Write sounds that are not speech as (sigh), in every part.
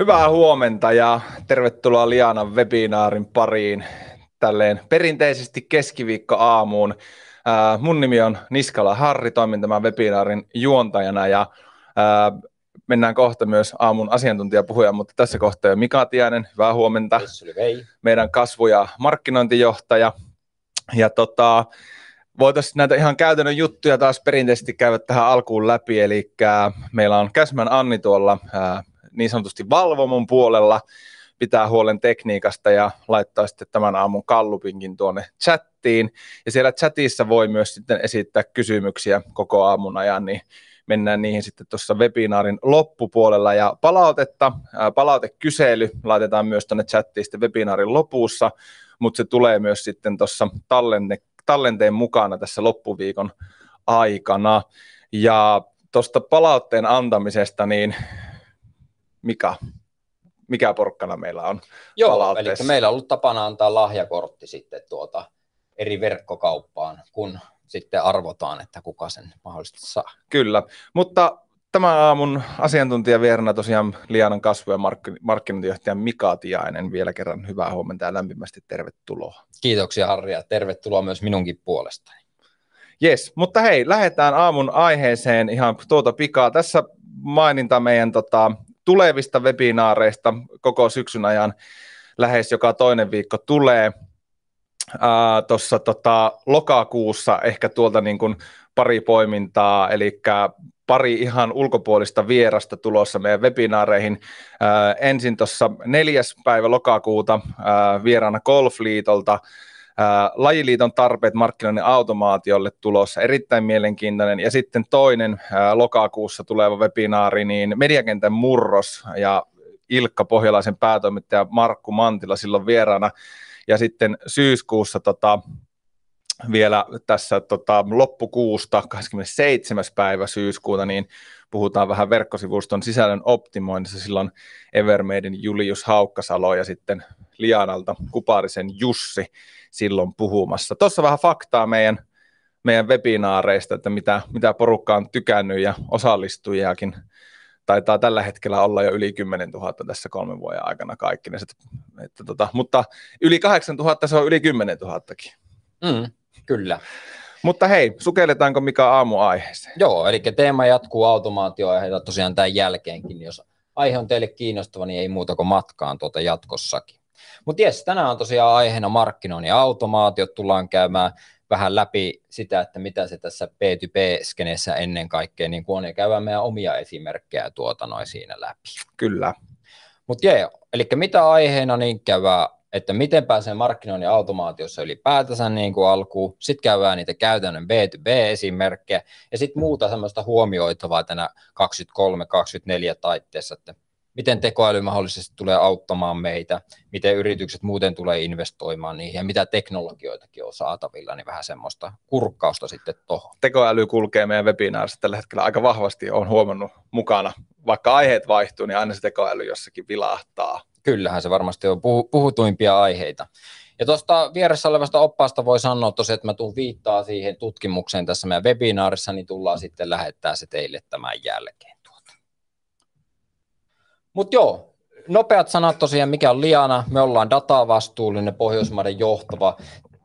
Hyvää huomenta ja tervetuloa Lianan webinaarin pariin tälleen perinteisesti keskiviikko aamuun. mun nimi on Niskala Harri, toimin tämän webinaarin juontajana ja mennään kohta myös aamun asiantuntijapuhuja, mutta tässä kohtaa Mika Tiainen, hyvää huomenta. Meidän kasvu- ja markkinointijohtaja. Ja tota, voitaisiin näitä ihan käytännön juttuja taas perinteisesti käydä tähän alkuun läpi, eli meillä on Käsmän Anni tuolla niin sanotusti valvomon puolella, pitää huolen tekniikasta ja laittaa sitten tämän aamun kallupinkin tuonne chattiin. Ja siellä chatissa voi myös sitten esittää kysymyksiä koko aamun ajan, niin mennään niihin sitten tuossa webinaarin loppupuolella. Ja palautetta, palautekysely laitetaan myös tuonne chattiin sitten webinaarin lopussa, mutta se tulee myös sitten tuossa tallenne, tallenteen mukana tässä loppuviikon aikana. Ja tuosta palautteen antamisesta, niin Mika, mikä porkkana meillä on Joo, eli meillä on ollut tapana antaa lahjakortti sitten tuota eri verkkokauppaan, kun sitten arvotaan, että kuka sen mahdollisesti saa. Kyllä, mutta Tämä aamun asiantuntijavierana tosiaan Lianan kasvu- ja markkinointijohtaja Mika Tiainen. Vielä kerran hyvää huomenta ja lämpimästi tervetuloa. Kiitoksia Harri ja tervetuloa myös minunkin puolestani. Yes, mutta hei, lähdetään aamun aiheeseen ihan tuota pikaa. Tässä maininta meidän tota, tulevista webinaareista koko syksyn ajan lähes joka toinen viikko tulee. Tuossa tota, lokakuussa ehkä tuolta niin kuin pari poimintaa, eli pari ihan ulkopuolista vierasta tulossa meidän webinaareihin. Ää, ensin tuossa neljäs päivä lokakuuta ää, vieraana Golfliitolta Lajiliiton tarpeet markkinoinnin automaatiolle tulossa, erittäin mielenkiintoinen. Ja sitten toinen lokakuussa tuleva webinaari, niin mediakentän murros ja Ilkka Pohjalaisen päätoimittaja Markku Mantila silloin vieraana. Ja sitten syyskuussa tota, vielä tässä tota, loppukuusta, 27. päivä syyskuuta, niin puhutaan vähän verkkosivuston sisällön optimoinnissa. Silloin Evermaden Julius Haukkasalo ja sitten Lianalta Kuparisen Jussi silloin puhumassa. Tuossa vähän faktaa meidän, meidän webinaareista, että mitä, mitä porukka on tykännyt ja osallistujiakin taitaa tällä hetkellä olla jo yli 10 000 tässä kolmen vuoden aikana kaikki. Että, että tota, mutta yli 8 000 se on yli 10 000. Mm, kyllä. Mutta hei, sukelletaanko mikä aamu aiheeseen? Joo, eli teema jatkuu automaatioaiheita tosiaan tämän jälkeenkin. Jos aihe on teille kiinnostava, niin ei muuta kuin matkaan tuota jatkossakin. Mutta jes, tänään on tosiaan aiheena markkinoinnin automaatiot. Tullaan käymään vähän läpi sitä, että mitä se tässä B2B-skeneessä ennen kaikkea niin on, ja käydään meidän omia esimerkkejä tuota noin siinä läpi. Kyllä. Mutta jee, eli mitä aiheena, niin käydään että miten pääsee markkinoinnin automaatiossa ylipäätänsä niin kuin alkuun. Sitten käydään niitä käytännön B2B-esimerkkejä ja sitten muuta semmoista huomioitavaa tänä 23-24 taitteessa, että miten tekoäly mahdollisesti tulee auttamaan meitä, miten yritykset muuten tulee investoimaan niihin ja mitä teknologioitakin on saatavilla, niin vähän semmoista kurkkausta sitten tuohon. Tekoäly kulkee meidän webinaarissa tällä hetkellä aika vahvasti, on huomannut mukana. Vaikka aiheet vaihtuu, niin aina se tekoäly jossakin vilahtaa. Kyllähän se varmasti on puhutuimpia aiheita. Ja tuosta vieressä olevasta oppaasta voi sanoa tosiaan, että mä tuun viittaa siihen tutkimukseen tässä meidän webinaarissa, niin tullaan sitten lähettää se teille tämän jälkeen. Mutta joo, nopeat sanat tosiaan, mikä on Liana. Me ollaan datavastuullinen Pohjoismaiden johtava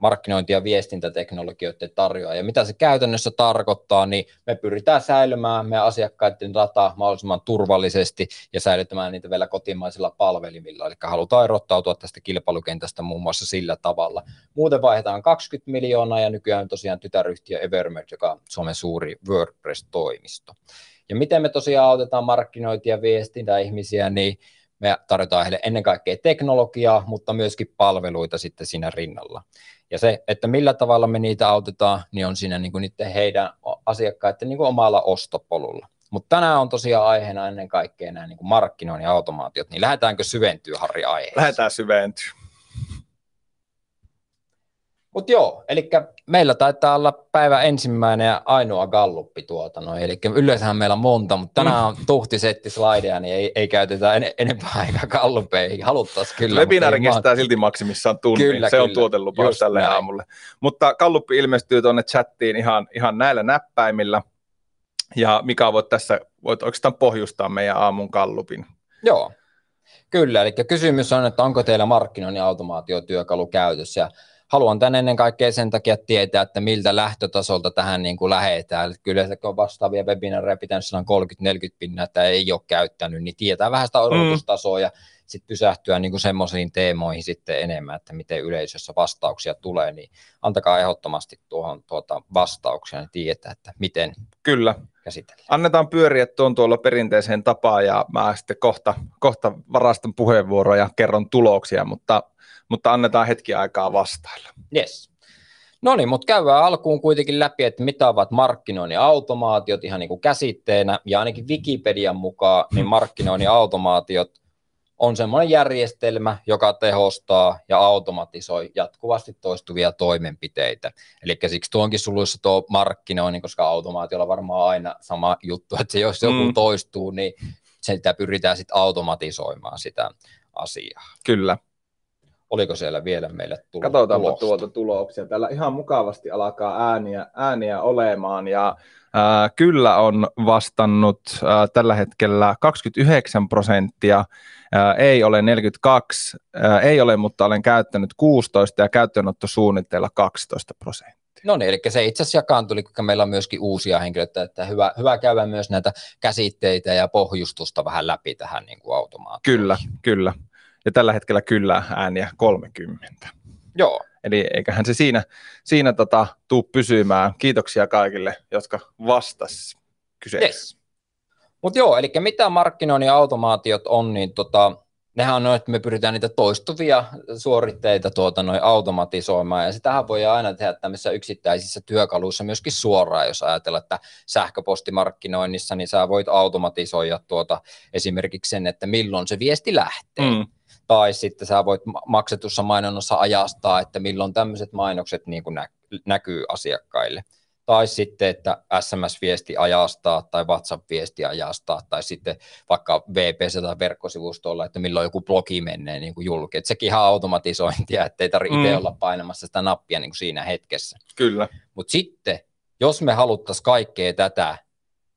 markkinointi- ja viestintäteknologioiden tarjoaja. Ja mitä se käytännössä tarkoittaa, niin me pyritään säilymään meidän asiakkaiden data mahdollisimman turvallisesti ja säilyttämään niitä vielä kotimaisilla palvelimilla. Eli halutaan erottautua tästä kilpailukentästä muun muassa sillä tavalla. Muuten vaihdetaan 20 miljoonaa ja nykyään tosiaan tytäryhtiö Evermed, joka on Suomen suuri WordPress-toimisto. Ja miten me tosiaan autetaan markkinointia ja viestintää ihmisiä, niin me tarjotaan heille ennen kaikkea teknologiaa, mutta myöskin palveluita sitten siinä rinnalla. Ja se, että millä tavalla me niitä autetaan, niin on siinä niin kuin niiden heidän asiakkaiden niin kuin omalla ostopolulla. Mutta tänään on tosiaan aiheena ennen kaikkea nämä niin markkinoinnin automaatiot, niin lähdetäänkö syventyä Harri aiheeseen? Lähdetään syventyä. Mutta joo, eli meillä taitaa olla päivä ensimmäinen ja ainoa galluppi tuota noin. Eli yleensähän meillä on monta, mutta tänään on tuhti setti slideja, niin ei, ei käytetä en, enempää aikaa gallupeihin. Haluttaisiin kyllä. Webinaari kestää maan... silti maksimissaan tunnin. Kyllä, se kyllä. on tuotelupaus tälle näin. aamulle. Mutta galluppi ilmestyy tuonne chattiin ihan, ihan näillä näppäimillä. Ja Mika, voit tässä voit oikeastaan pohjustaa meidän aamun gallupin. Joo, Kyllä, eli kysymys on, että onko teillä markkinoinnin automaatiotyökalu käytössä ja haluan tämän ennen kaikkea sen takia tietää, että miltä lähtötasolta tähän niin kuin lähetään. Kyllä se on vastaavia webinaareja pitänyt 30-40 pinnaa, että ei ole käyttänyt, niin tietää vähän sitä odotustasoa ja sitten pysähtyä niin semmoisiin teemoihin sitten enemmän, että miten yleisössä vastauksia tulee, niin antakaa ehdottomasti tuohon tuota vastauksia, niin tietää, että miten Kyllä. käsitellään. Annetaan pyöriä tuon tuolla perinteiseen tapaan ja mä sitten kohta, kohta varastan puheenvuoroja ja kerron tuloksia, mutta, mutta annetaan hetki aikaa vastailla. Yes. No niin, mutta käydään alkuun kuitenkin läpi, että mitä ovat markkinoinnin automaatiot ihan niin kuin käsitteenä, ja ainakin Wikipedian mukaan niin markkinoinnin automaatiot on semmoinen järjestelmä, joka tehostaa ja automatisoi jatkuvasti toistuvia toimenpiteitä. Eli siksi tuonkin suluissa tuo markkinoinnin, koska automaatiolla varmaan aina sama juttu, että jos joku mm. toistuu, niin sitä pyritään sitten automatisoimaan sitä asiaa. Kyllä. Oliko siellä vielä meille tullut Katsotaanpa tulosta? tuolta tuloksia. Täällä ihan mukavasti alkaa ääniä, ääniä olemaan ja ää, kyllä on vastannut ää, tällä hetkellä 29 prosenttia, ää, ei ole 42, ää, ei ole, mutta olen käyttänyt 16 ja käyttöönottosuunnitteilla 12 prosenttia. No niin, eli se itse asiassa jakaantui, koska meillä on myöskin uusia henkilöitä, että hyvä, hyvä käydä myös näitä käsitteitä ja pohjustusta vähän läpi tähän niin kuin automaatioon. Kyllä, kyllä ja tällä hetkellä kyllä ääniä 30. Joo. Eli eiköhän se siinä, siinä tota, tuu pysymään. Kiitoksia kaikille, jotka vastas kysymykseen. Yes. Mutta joo, eli mitä markkinoinnin automaatiot on, niin tota, nehän on että me pyritään niitä toistuvia suoritteita tuota, noin automatisoimaan, ja sitähän voi aina tehdä tämmöisissä yksittäisissä työkaluissa myöskin suoraan, jos ajatellaan, että sähköpostimarkkinoinnissa, niin sä voit automatisoida tuota, esimerkiksi sen, että milloin se viesti lähtee. Mm tai sitten sä voit maksetussa mainonnassa ajastaa, että milloin tämmöiset mainokset niin kuin nä- näkyy asiakkaille. Tai sitten, että SMS-viesti ajastaa tai WhatsApp-viesti ajastaa, tai sitten vaikka VPC tai verkkosivustolla, että milloin joku blogi menee niin kuin julki. Että sekin ihan automatisointia, ettei tarvitse mm. itse olla painamassa sitä nappia niin kuin siinä hetkessä. Kyllä. Mutta sitten, jos me haluttaisiin kaikkea tätä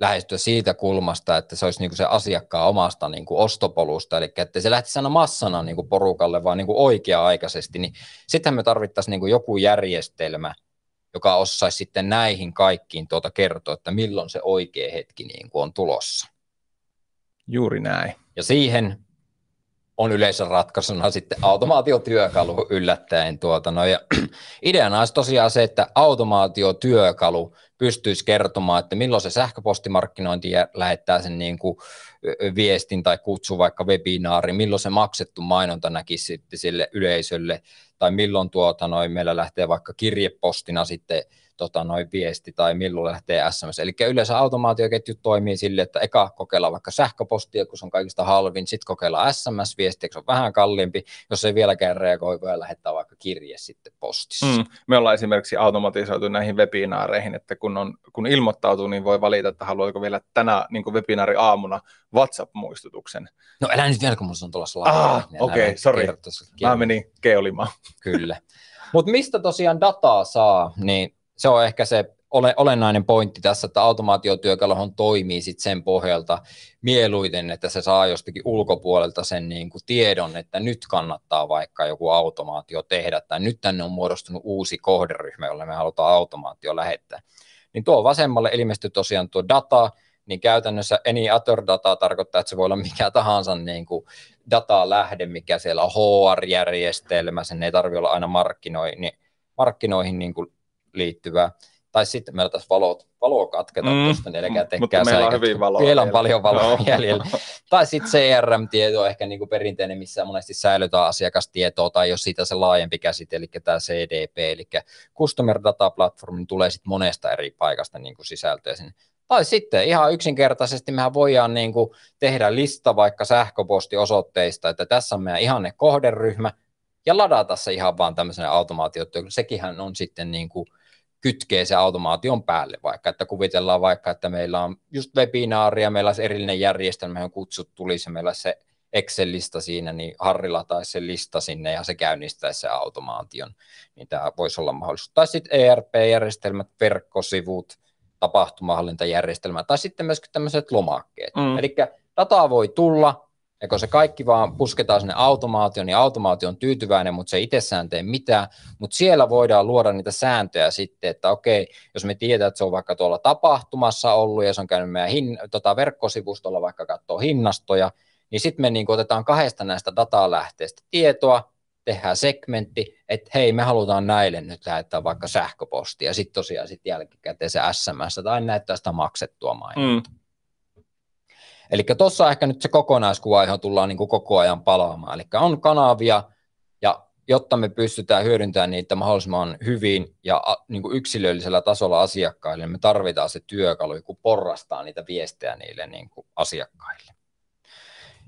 lähestyä siitä kulmasta, että se olisi niin kuin se asiakkaan omasta niin kuin ostopolusta, eli että se lähtisi aina massana niin kuin porukalle, vaan niin kuin oikea-aikaisesti, niin sitten me tarvittaisiin niin kuin joku järjestelmä, joka osaisi sitten näihin kaikkiin tuota kertoa, että milloin se oikea hetki niin kuin on tulossa. Juuri näin. Ja siihen on yleensä ratkaisuna sitten automaatiotyökalu yllättäen. Tuota, no, ja (clears throat) ideana olisi tosiaan se, että automaatiotyökalu pystyisi kertomaan, että milloin se sähköpostimarkkinointi lähettää sen niin kuin viestin tai kutsu vaikka webinaari, milloin se maksettu mainonta näkisi sitten sille yleisölle, tai milloin tuota, noin, meillä lähtee vaikka kirjepostina sitten tota, noin viesti tai milloin lähtee SMS. Eli yleensä automaatioketju toimii sille, että eka kokeillaan vaikka sähköpostia, kun se on kaikista halvin, sitten kokeillaan SMS-viestiä, kun se on vähän kalliimpi, jos ei vieläkään reagoi, voi lähettää vaikka kirje sitten postissa. Mm. Me ollaan esimerkiksi automatisoitu näihin webinaareihin, että kun, on, kun ilmoittautuu, niin voi valita, että haluaako vielä tänä niin webinaari aamuna WhatsApp-muistutuksen. No älä nyt vielä, kun mulla on tuossa Ah, okei, okay, sori. Mä menin keolimaan. Kyllä. Mutta mistä tosiaan dataa saa, niin se on ehkä se ole, olennainen pointti tässä, että automaatiotyökaluhan toimii sit sen pohjalta mieluiten, että se saa jostakin ulkopuolelta sen niin kuin tiedon, että nyt kannattaa vaikka joku automaatio tehdä, tai nyt tänne on muodostunut uusi kohderyhmä, jolle me halutaan automaatio lähettää. Niin tuo vasemmalle ilmestyy tosiaan tuo data, niin käytännössä any other data tarkoittaa, että se voi olla mikä tahansa niin kuin data-lähde, mikä siellä on HR-järjestelmä, sen ei tarvitse olla aina markkinoihin, niin markkinoihin niin kuin liittyvää. Tai sitten meillä tässä valot, valoa katketa mm, tuosta, niin älkää Mutta meillä on hyvin valoa. Vielä on paljon valoa no. jäljellä. tai sitten CRM-tieto ehkä niin kuin perinteinen, missä monesti säilytään asiakastietoa, tai jos siitä se laajempi käsite, eli tämä CDP, eli Customer Data Platform, niin tulee sitten monesta eri paikasta niin kuin sisältöä sinne. Tai sitten ihan yksinkertaisesti mehän voidaan niin kuin tehdä lista vaikka sähköpostiosoitteista, että tässä on meidän ihanne kohderyhmä, ja ladata se ihan vaan tämmöisenä automaatiotyökalu. Sekinhän on sitten niin kuin kytkee se automaation päälle vaikka, että kuvitellaan vaikka, että meillä on just webinaaria, meillä olisi erillinen järjestelmä, johon kutsut tulisi, meillä olisi se Excel-lista siinä, niin Harri lataisi se lista sinne ja se käynnistäisi se automaation, niin tämä voisi olla mahdollista. Tai sitten ERP-järjestelmät, verkkosivut, tapahtumahallintajärjestelmä, tai sitten myöskin tämmöiset lomakkeet. Mm. Eli dataa voi tulla, ja kun se kaikki vaan pusketaan sinne automaatioon, niin automaatio on tyytyväinen, mutta se itsessään tee mitään. Mutta siellä voidaan luoda niitä sääntöjä sitten, että okei, jos me tiedetään, että se on vaikka tuolla tapahtumassa ollut ja se on käynyt meidän hin, tota, verkkosivustolla vaikka katsoa hinnastoja, niin sitten me niin otetaan kahdesta näistä datalähteistä tietoa, tehdään segmentti, että hei, me halutaan näille nyt lähettää vaikka sähköpostia, sitten tosiaan sit jälkikäteen se SMS tai näyttää sitä maksettua mainontaa. Mm. Eli tuossa ehkä nyt se kokonaiskuva, johon tullaan niin kuin koko ajan palaamaan. Eli on kanavia, ja jotta me pystytään hyödyntämään niitä mahdollisimman hyvin ja niin kuin yksilöllisellä tasolla asiakkaille, niin me tarvitaan se työkalu, kun porrastaa niitä viestejä niille niin kuin asiakkaille.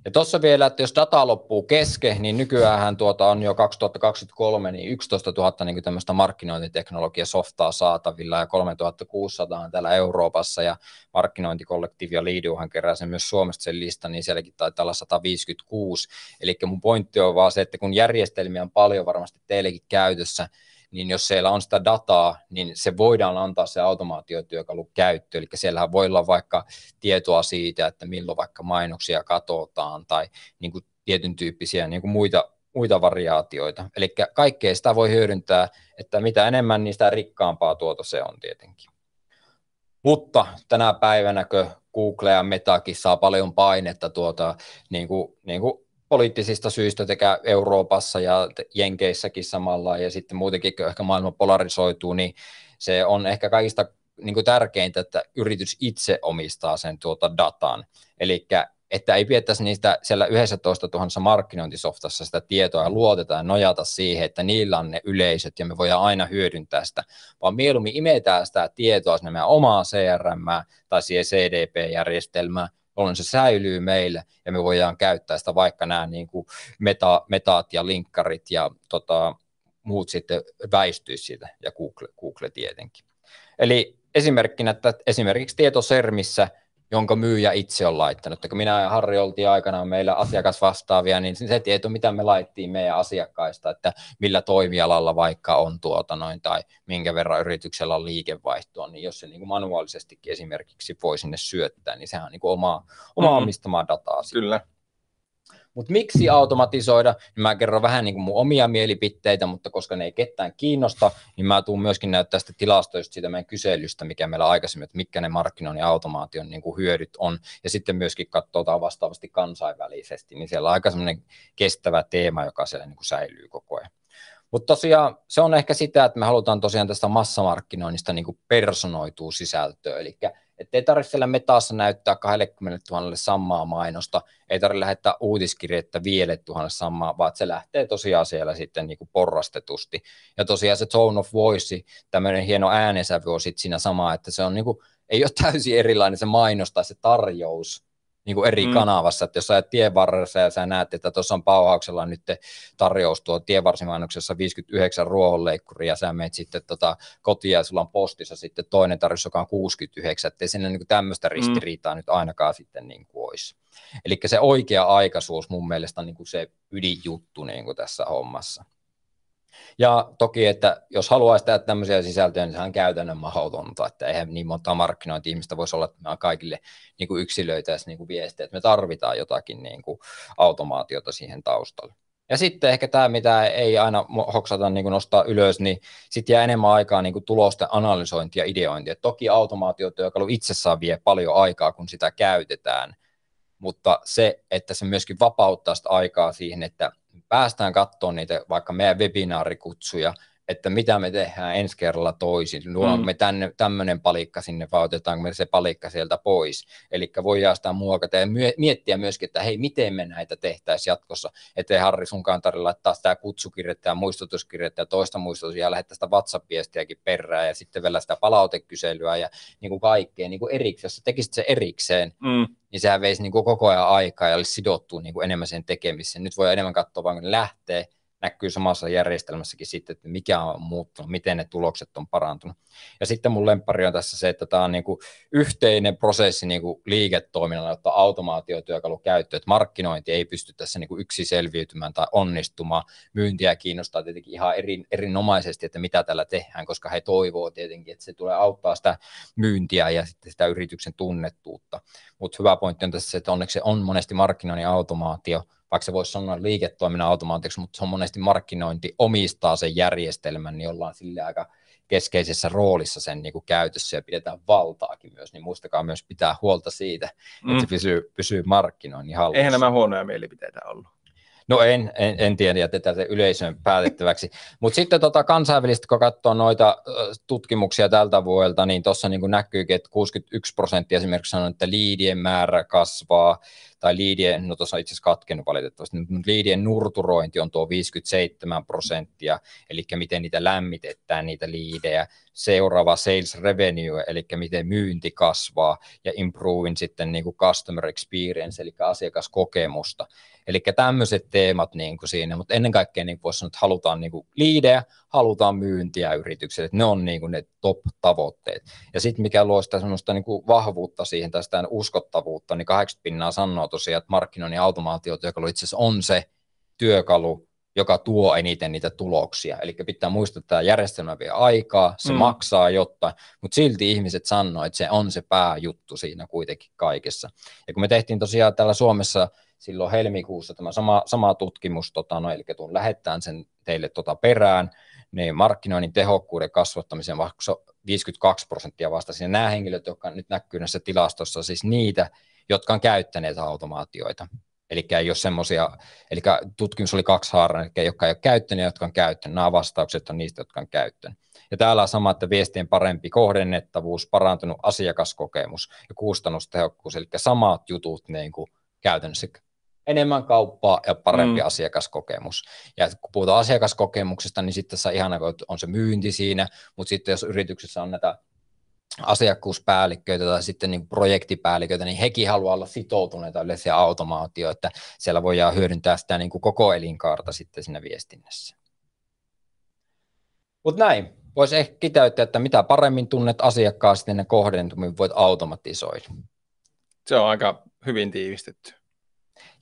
Ja tuossa vielä, että jos data loppuu kesken, niin nykyään tuota on jo 2023 niin 11 000 niin tämmöistä markkinointiteknologiasoftaa saatavilla ja 3600 on täällä Euroopassa ja markkinointikollektiivi ja Liiduhan kerää sen myös Suomesta sen listan, niin sielläkin taitaa olla 156. Eli mun pointti on vaan se, että kun järjestelmiä on paljon varmasti teillekin käytössä, niin jos siellä on sitä dataa, niin se voidaan antaa se automaatiotyökalu käyttöön. Eli siellä voi olla vaikka tietoa siitä, että milloin vaikka mainoksia katsotaan tai niin kuin tietyn tyyppisiä niin kuin muita, muita variaatioita. Eli kaikkea sitä voi hyödyntää, että mitä enemmän, niin sitä rikkaampaa tuota se on tietenkin. Mutta tänä päivänä, kun Google ja Metakin saa paljon painetta tuota, niin kuin, niin kuin poliittisista syistä sekä Euroopassa ja Jenkeissäkin samalla ja sitten muutenkin, kun ehkä maailma polarisoituu, niin se on ehkä kaikista niin kuin tärkeintä, että yritys itse omistaa sen tuota datan. Eli että ei pidettäisi niistä siellä 11 000 markkinointisoftassa sitä tietoa ja luotetaan ja nojata siihen, että niillä on ne yleisöt ja me voidaan aina hyödyntää sitä, vaan mieluummin imetään sitä tietoa sinne meidän omaa CRM tai siihen CDP-järjestelmään, jolloin se säilyy meille ja me voidaan käyttää sitä vaikka nämä niin kuin meta, metaat ja linkkarit ja tota, muut sitten väistyisi siitä ja Google, Google tietenkin. Eli esimerkkinä, että esimerkiksi tietosermissä jonka myyjä itse on laittanut. Kun minä ja Harri oltiin aikanaan meillä asiakasvastaavia, niin se tieto, mitä me laittiin meidän asiakkaista, että millä toimialalla vaikka on tuota noin, tai minkä verran yrityksellä on liikevaihtoa, niin jos se niin kuin manuaalisestikin esimerkiksi voi sinne syöttää, niin sehän on niin kuin omaa, omaa mm-hmm. omistamaa dataa. Kyllä. Mutta miksi automatisoida, niin mä kerron vähän niin kuin mun omia mielipiteitä, mutta koska ne ei ketään kiinnosta, niin mä tuun myöskin näyttää sitä tilastoista siitä meidän kyselystä, mikä meillä aikaisemmin, että mitkä ne markkinoinnin automaation niin kuin hyödyt on, ja sitten myöskin katsotaan vastaavasti kansainvälisesti, niin siellä on aika semmoinen kestävä teema, joka siellä niin kuin säilyy koko ajan. Mutta tosiaan se on ehkä sitä, että me halutaan tosiaan tästä massamarkkinoinnista niin kuin personoitua sisältöä, eli että ei tarvitse siellä metaassa näyttää 20 000 samaa mainosta, ei tarvitse lähettää uutiskirjettä vielä tuhanne samaa, vaan se lähtee tosiaan siellä sitten niin kuin porrastetusti. Ja tosiaan se tone of voice, tämmöinen hieno äänensävy on sitten siinä sama, että se on niin kuin, ei ole täysin erilainen se mainos tai se tarjous, niin kuin eri mm. kanavassa, että jos sä tien varressa ja sä näet, että tuossa on Pauhauksella nyt tarjous tuo tienvarsimainoksessa 59 ruohonleikkuri ja sä menet sitten tota kotiin ja sulla on postissa sitten toinen tarjous, joka on 69, ettei sinne niin tämmöistä mm. ristiriitaa mm. nyt ainakaan sitten niin kuin olisi. Eli se oikea aikaisuus mun mielestä on niin kuin se ydinjuttu niin kuin tässä hommassa. Ja toki, että jos haluaisi tehdä tämmöisiä sisältöjä, niin se on käytännön mahdotonta, että eihän niin monta markkinointi-ihmistä voisi olla, että me kaikille niin kuin yksilöitäisiin niin kuin viestejä, että me tarvitaan jotakin niin kuin automaatiota siihen taustalle. Ja sitten ehkä tämä, mitä ei aina hoksata niin kuin nostaa ylös, niin sitten jää enemmän aikaa niin kuin tulosten analysointia ja ideointia. Toki automaatiotyökalu itsessään vie paljon aikaa, kun sitä käytetään, mutta se, että se myöskin vapauttaa sitä aikaa siihen, että päästään katsomaan niitä vaikka meidän webinaarikutsuja, että mitä me tehdään ensi kerralla toisin. Luonko mm. me tänne tämmöinen palikka sinne vai otetaanko me se palikka sieltä pois. Eli voidaan sitä muokata ja myö- miettiä myöskin, että hei, miten me näitä tehtäisiin jatkossa. Että Harri sunkaan tarvitse laittaa sitä kutsukirjettä ja muistutuskirjettä ja toista muistutusta ja lähettää sitä WhatsApp-viestiäkin perään ja sitten vielä sitä palautekyselyä ja niin kuin kaikkea niin kuin erikseen. Jos sä tekisit se erikseen, mm. niin sehän veisi niin kuin koko ajan aikaa ja olisi sidottu niin kuin enemmän sen tekemiseen. Nyt voi enemmän katsoa vaan, kun ne lähtee, näkyy samassa järjestelmässäkin sitten, että mikä on muuttunut, miten ne tulokset on parantunut. Ja sitten mun lempari on tässä se, että tämä on niin kuin yhteinen prosessi niin kuin liiketoiminnalla, jotta automaatiotyökalu käyttöön, että markkinointi ei pysty tässä niin kuin yksi selviytymään tai onnistumaan. Myyntiä kiinnostaa tietenkin ihan eri, erinomaisesti, että mitä tällä tehdään, koska he toivoo tietenkin, että se tulee auttaa sitä myyntiä ja sitten sitä yrityksen tunnettuutta. Mutta hyvä pointti on tässä, että onneksi se on monesti markkinoinnin automaatio, vaikka se voisi sanoa liiketoiminnan automaatiksi, mutta se on monesti markkinointi omistaa sen järjestelmän, niin ollaan sille aika keskeisessä roolissa sen niin kuin käytössä ja pidetään valtaakin myös, niin muistakaa myös pitää huolta siitä, mm. että se pysyy, pysyy markkinoinnin hallussa. Eihän nämä huonoja mielipiteitä ollut. No en, en, en tiedä, jätetään se yleisön päätettäväksi. (laughs) Mutta sitten tota kansainvälisesti, kun katsoo noita tutkimuksia tältä vuodelta, niin tuossa niin näkyykin, että 61 prosenttia esimerkiksi sanoo, että liidien määrä kasvaa, tai liidien, no tuossa on itse asiassa katkenut valitettavasti, mutta liidien nurturointi on tuo 57 prosenttia, eli miten niitä lämmitetään, niitä liidejä. Seuraava sales revenue, eli miten myynti kasvaa, ja improving sitten niin kuin customer experience, eli asiakaskokemusta. Eli tämmöiset teemat niin kuin siinä, mutta ennen kaikkea niin voisi sanoa, että halutaan niin kuin liidejä, halutaan myyntiä yritykselle, että ne on niin kuin ne top-tavoitteet. Ja sitten mikä luo sitä semmoista niin kuin vahvuutta siihen tai sitä uskottavuutta, niin 80 pinnaa sanoo tosiaan, että markkinoinnin automaatiotyökalu itse asiassa on se työkalu, joka tuo eniten niitä tuloksia. Eli pitää muistaa, että tämä järjestelmä vie aikaa, se mm. maksaa jotta, mutta silti ihmiset sanoo, että se on se pääjuttu siinä kuitenkin kaikessa. Ja kun me tehtiin tosiaan täällä Suomessa silloin helmikuussa tämä sama, sama tutkimus, tota, no, eli tuun lähettään sen teille tota perään, niin markkinoinnin tehokkuuden kasvattamisen vaikka 52 prosenttia vastasi. Ja nämä henkilöt, jotka nyt näkyy näissä tilastossa, siis niitä, jotka on käyttäneet automaatioita. Eli ei ole semmoisia, eli tutkimus oli kaksi haaraa, eli jotka ei ole käyttäneet, jotka on käyttänyt. Nämä vastaukset on niistä, jotka on käyttänyt. Ja täällä on sama, että viestien parempi kohdennettavuus, parantunut asiakaskokemus ja kustannustehokkuus, eli samat jutut niin kuin käytännössä enemmän kauppaa ja parempi mm. asiakaskokemus. Ja kun puhutaan asiakaskokemuksesta, niin sitten tässä ihan on se myynti siinä, mutta sitten jos yrityksessä on näitä asiakkuuspäällikköitä tai sitten niin projektipäälliköitä, niin hekin haluaa olla sitoutuneita yleisiä automaatio, että siellä voidaan hyödyntää sitä niin kuin koko elinkaarta sitten siinä viestinnässä. Mutta näin, voisi ehkä kiteyttää, että mitä paremmin tunnet asiakkaan, sitten ne kohdentuminen voit automatisoida. Se on aika hyvin tiivistetty.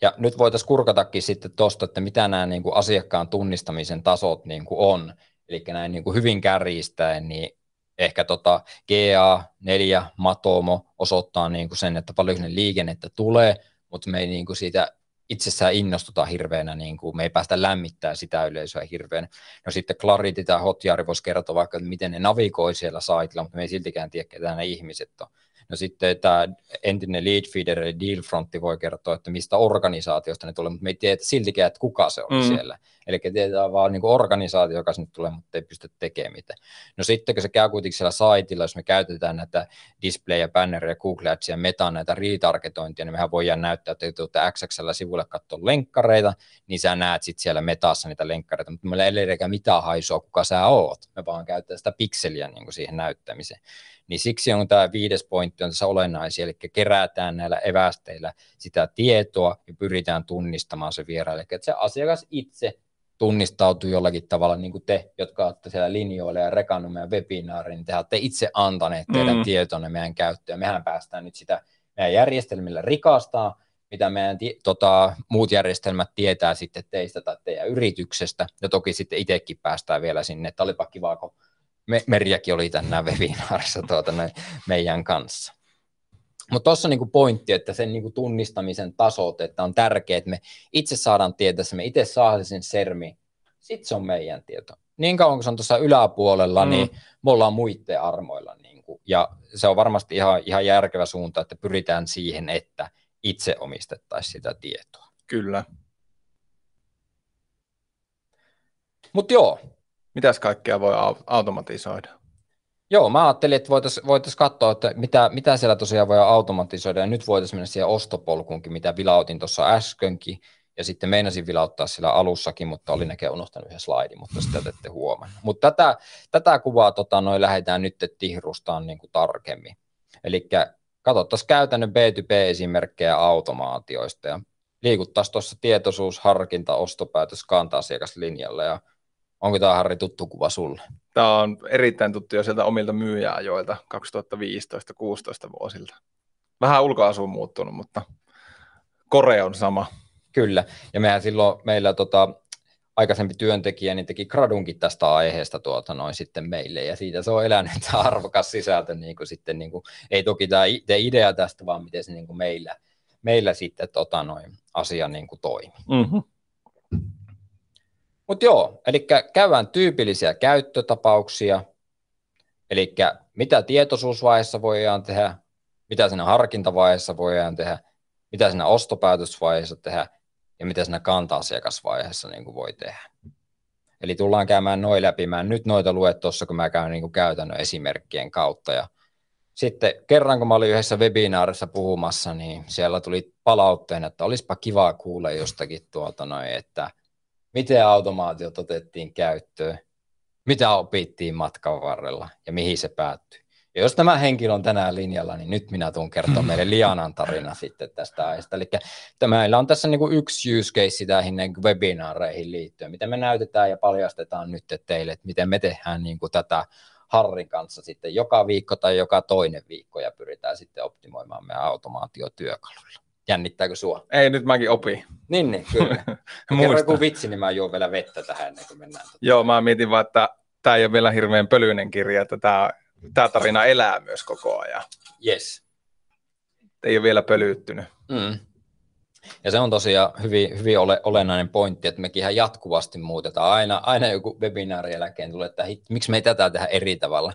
Ja nyt voitaisiin kurkatakin sitten tuosta, että mitä nämä niin kuin asiakkaan tunnistamisen tasot niin kuin on. Eli näin niin kuin hyvin kärjistäen, niin ehkä tota GA4 Matomo osoittaa niin kuin sen, että paljon sinne liikennettä tulee, mutta me ei niin kuin siitä itsessään innostuta hirveänä, niin kuin me ei päästä lämmittää sitä yleisöä hirveän. No sitten Clarity tai Hotjar voisi kertoa vaikka, että miten ne navigoi siellä saitilla, mutta me ei siltikään tiedä, ketä ne ihmiset on. No sitten tämä entinen lead feeder eli deal frontti voi kertoa, että mistä organisaatiosta ne tulee, mutta me ei tiedä siltikään, että kuka se on mm. siellä. Eli tiedetään vaan niin organisaatio, joka sinne tulee, mutta ei pysty tekemään mitään. No sitten kun se käy kuitenkin siellä saitilla, jos me käytetään näitä display- banneria, Google Adsia ja Meta näitä retargetointia, niin mehän voidaan näyttää, että tuotte XXL sivulle katsoa lenkkareita, niin sä näet sitten siellä Metassa niitä lenkkareita, mutta meillä ei ole mitään haisua, kuka sä oot. Me vaan käytetään sitä pikseliä niin kuin siihen näyttämiseen. Niin siksi on tämä viides pointti on tässä olennaisia, eli kerätään näillä evästeillä sitä tietoa ja pyritään tunnistamaan se vieraille. Eli että se asiakas itse tunnistautuu jollakin tavalla, niin kuin te, jotka olette siellä linjoilla ja rekannut meidän webinaarin, niin te olette itse antaneet teidän mm. tietonne meidän käyttöön. Mehän päästään nyt sitä meidän järjestelmillä rikastaa, mitä meidän tota, muut järjestelmät tietää sitten teistä tai teidän yrityksestä, ja toki sitten itsekin päästään vielä sinne, että olipa kiva, kun me, Merjakin oli tänään webinaarissa tuota, meidän kanssa. Mutta tuossa on niinku pointti, että sen niinku tunnistamisen tasot, että on tärkeää, että me itse saadaan tietää, me itse saadaan sen sermi, sitten se on meidän tieto. Niin kauan kun se on tuossa yläpuolella, mm. niin me ollaan muiden armoilla. Niinku. Ja se on varmasti ihan, ihan järkevä suunta, että pyritään siihen, että itse omistettaisiin sitä tietoa. Kyllä. Mutta joo. Mitäs kaikkea voi automatisoida? Joo, mä ajattelin, että voitaisiin voitais katsoa, että mitä, mitä siellä tosiaan voi automatisoida, ja nyt voitaisiin mennä siihen ostopolkuunkin, mitä vilautin tuossa äskenkin, ja sitten meinasin vilauttaa sillä alussakin, mutta olin näkään unohtanut yhden slaidin, mutta sitä te ette huomannut. Mutta tätä, tätä kuvaa tota, noin lähdetään nyt tihrustaan niin kuin tarkemmin. Eli katsottaisiin käytännön B2B-esimerkkejä automaatioista, ja liikuttaisiin tuossa tietoisuus, harkinta, ostopäätös, kanta-asiakaslinjalla ja onko tämä Harri tuttu kuva sulle? Tämä on erittäin tuttu jo sieltä omilta myyjääjoilta 2015-16 vuosilta. Vähän ulkoasu on muuttunut, mutta kore on sama. Kyllä, ja mehän silloin meillä tota, aikaisempi työntekijä niin teki gradunkin tästä aiheesta tuota noin sitten meille, ja siitä se on elänyt tämä (laughs) arvokas sisältö, niin kuin sitten, niin kuin, ei toki tämä idea tästä, vaan miten se niin kuin meillä, meillä sitten tota noin, asia niin kuin toimi. Mm-hmm. Mutta joo, eli käydään tyypillisiä käyttötapauksia, eli mitä tietoisuusvaiheessa voidaan tehdä, mitä siinä harkintavaiheessa voidaan tehdä, mitä siinä ostopäätösvaiheessa tehdä ja mitä siinä kanta-asiakasvaiheessa niin kuin voi tehdä. Eli tullaan käymään noin läpi. Mä en nyt noita lue tuossa, kun mä käyn niin kuin käytännön esimerkkien kautta. Ja sitten kerran, kun mä olin yhdessä webinaarissa puhumassa, niin siellä tuli palautteen, että olisipa kiva kuulla jostakin tuota noin, että miten automaatiot otettiin käyttöön, mitä opittiin matkan varrella ja mihin se päättyi. Ja jos tämä henkilö on tänään linjalla, niin nyt minä tuun kertoa (laughs) meille Lianan tarina sitten tästä aiheesta. Eli meillä on tässä niin yksi use case tähän webinaareihin liittyen, mitä me näytetään ja paljastetaan nyt teille, että miten me tehdään niin kuin tätä Harrin kanssa sitten joka viikko tai joka toinen viikko ja pyritään sitten optimoimaan meidän automaatiotyökaluilla. Jännittääkö sua? Ei, nyt mäkin opin. Niin, niin kyllä. (laughs) Kerro joku vitsi, niin mä juon vielä vettä tähän ennen kuin mennään. Joo, mä mietin vaan, että tämä ei ole vielä hirveän pölyinen kirja, että tämä tämä tarina elää myös koko ajan. Yes. Ei ole vielä pölyttynyt. Mm. Ja se on tosiaan hyvin, hyvin ole, olennainen pointti, että mekin jatkuvasti muutetaan. Aina, aina joku webinaari jälkeen tulee, että hit, miksi me ei tätä tehdä eri tavalla.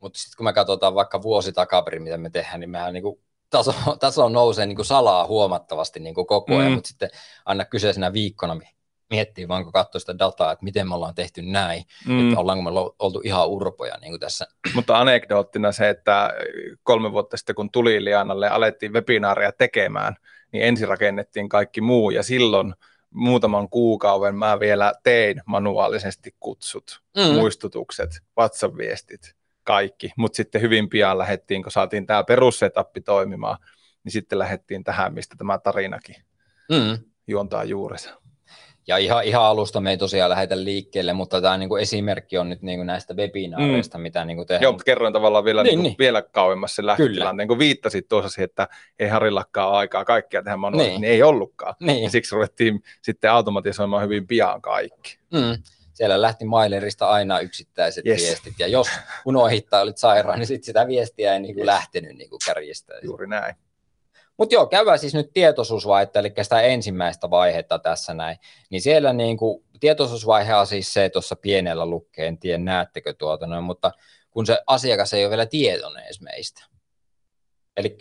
Mutta sitten kun me katsotaan vaikka vuosi takaperin, mitä me tehdään, niin mehän niin kuin taso, taso nousee niin kuin salaa huomattavasti niin kuin koko ajan, mm. mutta sitten aina kyseisenä viikkona miettii vaan, kun katsoo sitä dataa, että miten me ollaan tehty näin, mm. että ollaanko me oltu ihan urpoja niin kuin tässä. Mutta anekdoottina se, että kolme vuotta sitten kun tuli Lianalle ja alettiin webinaaria tekemään, niin ensin rakennettiin kaikki muu ja silloin muutaman kuukauden mä vielä tein manuaalisesti kutsut, mm. muistutukset, WhatsApp-viestit, kaikki, mutta sitten hyvin pian lähdettiin, kun saatiin tämä perussetappi toimimaan, niin sitten lähdettiin tähän, mistä tämä tarinakin mm. juontaa juurensa. Ja ihan, ihan alusta me ei tosiaan lähdetä liikkeelle, mutta tämä niin kuin esimerkki on nyt niin kuin näistä webinaareista, mm. mitä niin kuin tehdään. Joo, kerroin tavallaan vielä, niin, niin, niin. vielä kauemmas se lähtötilanteen, kun viittasit tuossa siihen, että ei Harillakaan aikaa kaikkia tehdä manuaalisesti, niin. niin ei ollutkaan. Niin. Ja siksi ruvettiin sitten automatisoimaan hyvin pian kaikki. Mm siellä lähti mailerista aina yksittäiset yes. viestit, ja jos unohittaa olit sairaan, niin sitten sitä viestiä ei niin kuin yes. lähtenyt niin kuin kärjistä. Juuri näin. Mutta joo, käydään siis nyt tietoisuusvaihetta, eli sitä ensimmäistä vaihetta tässä näin. Niin siellä niin kuin, tietoisuusvaihe on siis se tuossa pienellä lukkeen, en tiedä näettekö tuota noin, mutta kun se asiakas ei ole vielä tietoinen edes meistä. Eli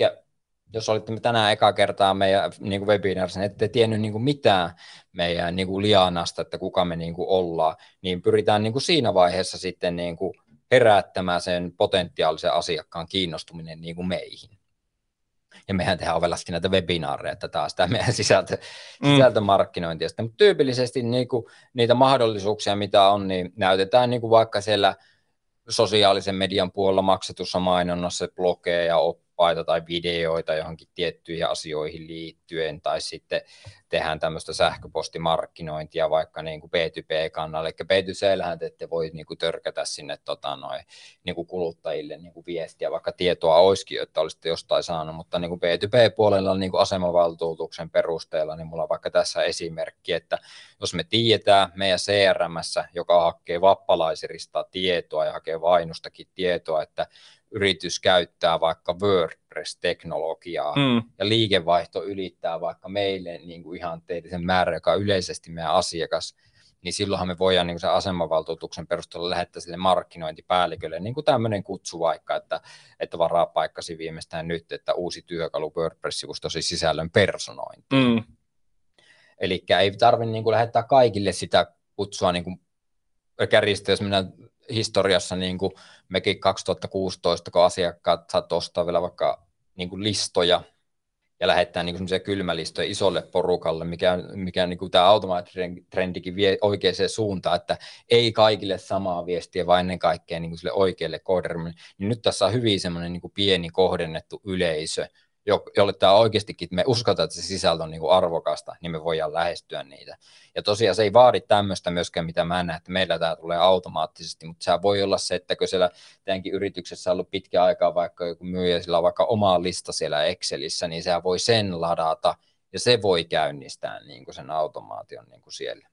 jos olitte tänään eka kertaa meidän niin webinaarissa, niin ette tiennyt niin kuin mitään meidän niin kuin lianasta, että kuka me niin kuin ollaan, niin pyritään niin kuin siinä vaiheessa sitten niin kuin herättämään sen potentiaalisen asiakkaan kiinnostuminen niin kuin meihin ja mehän tehdään ovelasti näitä webinaareja, että taas tämä meidän sisältö, mm. sisältömarkkinointia. Mutta tyypillisesti niin kuin, niitä mahdollisuuksia, mitä on, niin näytetään niin kuin vaikka siellä sosiaalisen median puolella maksetussa mainonnassa blogeja, oppaita tai videoita johonkin tiettyihin asioihin liittyen, tai sitten tehdään tämmöistä sähköpostimarkkinointia vaikka niin kuin B2B-kannalle. Eli B2C-lähän te ette voi niin kuin törkätä sinne tota, noin, niin kuin kuluttajille niin kuin viestiä, vaikka tietoa olisikin, että olisitte jostain saanut, mutta niin kuin B2B-puolella niin kuin asemavaltuutuksen perusteella, niin mulla on vaikka tässä esimerkki, että jos me tiedetään meidän CRM, joka hakee vappalaisirista tietoa ja hakee vainustakin tietoa, että yritys käyttää vaikka WordPress-teknologiaa mm. ja liikevaihto ylittää vaikka meille niin kuin ihanteellisen määrän, joka on yleisesti meidän asiakas, niin silloinhan me voidaan niin kuin sen asemavaltuutuksen perusteella lähettää sille markkinointipäällikölle niin kuin tämmöinen kutsu vaikka, että, että varaa paikkasi viimeistään nyt, että uusi työkalu WordPress-sivustosi sisällön personointi. Mm. Eli ei tarvitse niin kuin lähettää kaikille sitä kutsua niin kuin kärjistä, jos mennään historiassa niin kuin mekin 2016, kun asiakkaat saattoi ostaa vielä vaikka niin kuin listoja ja lähettää niin kuin kylmälistoja isolle porukalle, mikä, mikä niin kuin tämä automaattitrendikin vie oikeaan suuntaan, että ei kaikille samaa viestiä, vaan ennen kaikkea niin kuin sille oikealle kohderyhmälle. Niin nyt tässä on hyvin semmoinen niin kuin pieni kohdennettu yleisö, jolle tämä oikeastikin, me uskotaan, että se sisältö on niin kuin arvokasta, niin me voidaan lähestyä niitä. Ja tosiaan se ei vaadi tämmöistä myöskään, mitä mä näen, että meillä tämä tulee automaattisesti, mutta se voi olla se, että kun siellä teidänkin yrityksessä on ollut pitkä aikaa vaikka joku myyjä, sillä on vaikka oma lista siellä Excelissä, niin sehän voi sen ladata, ja se voi käynnistää niin kuin sen automaation niin kuin siellä.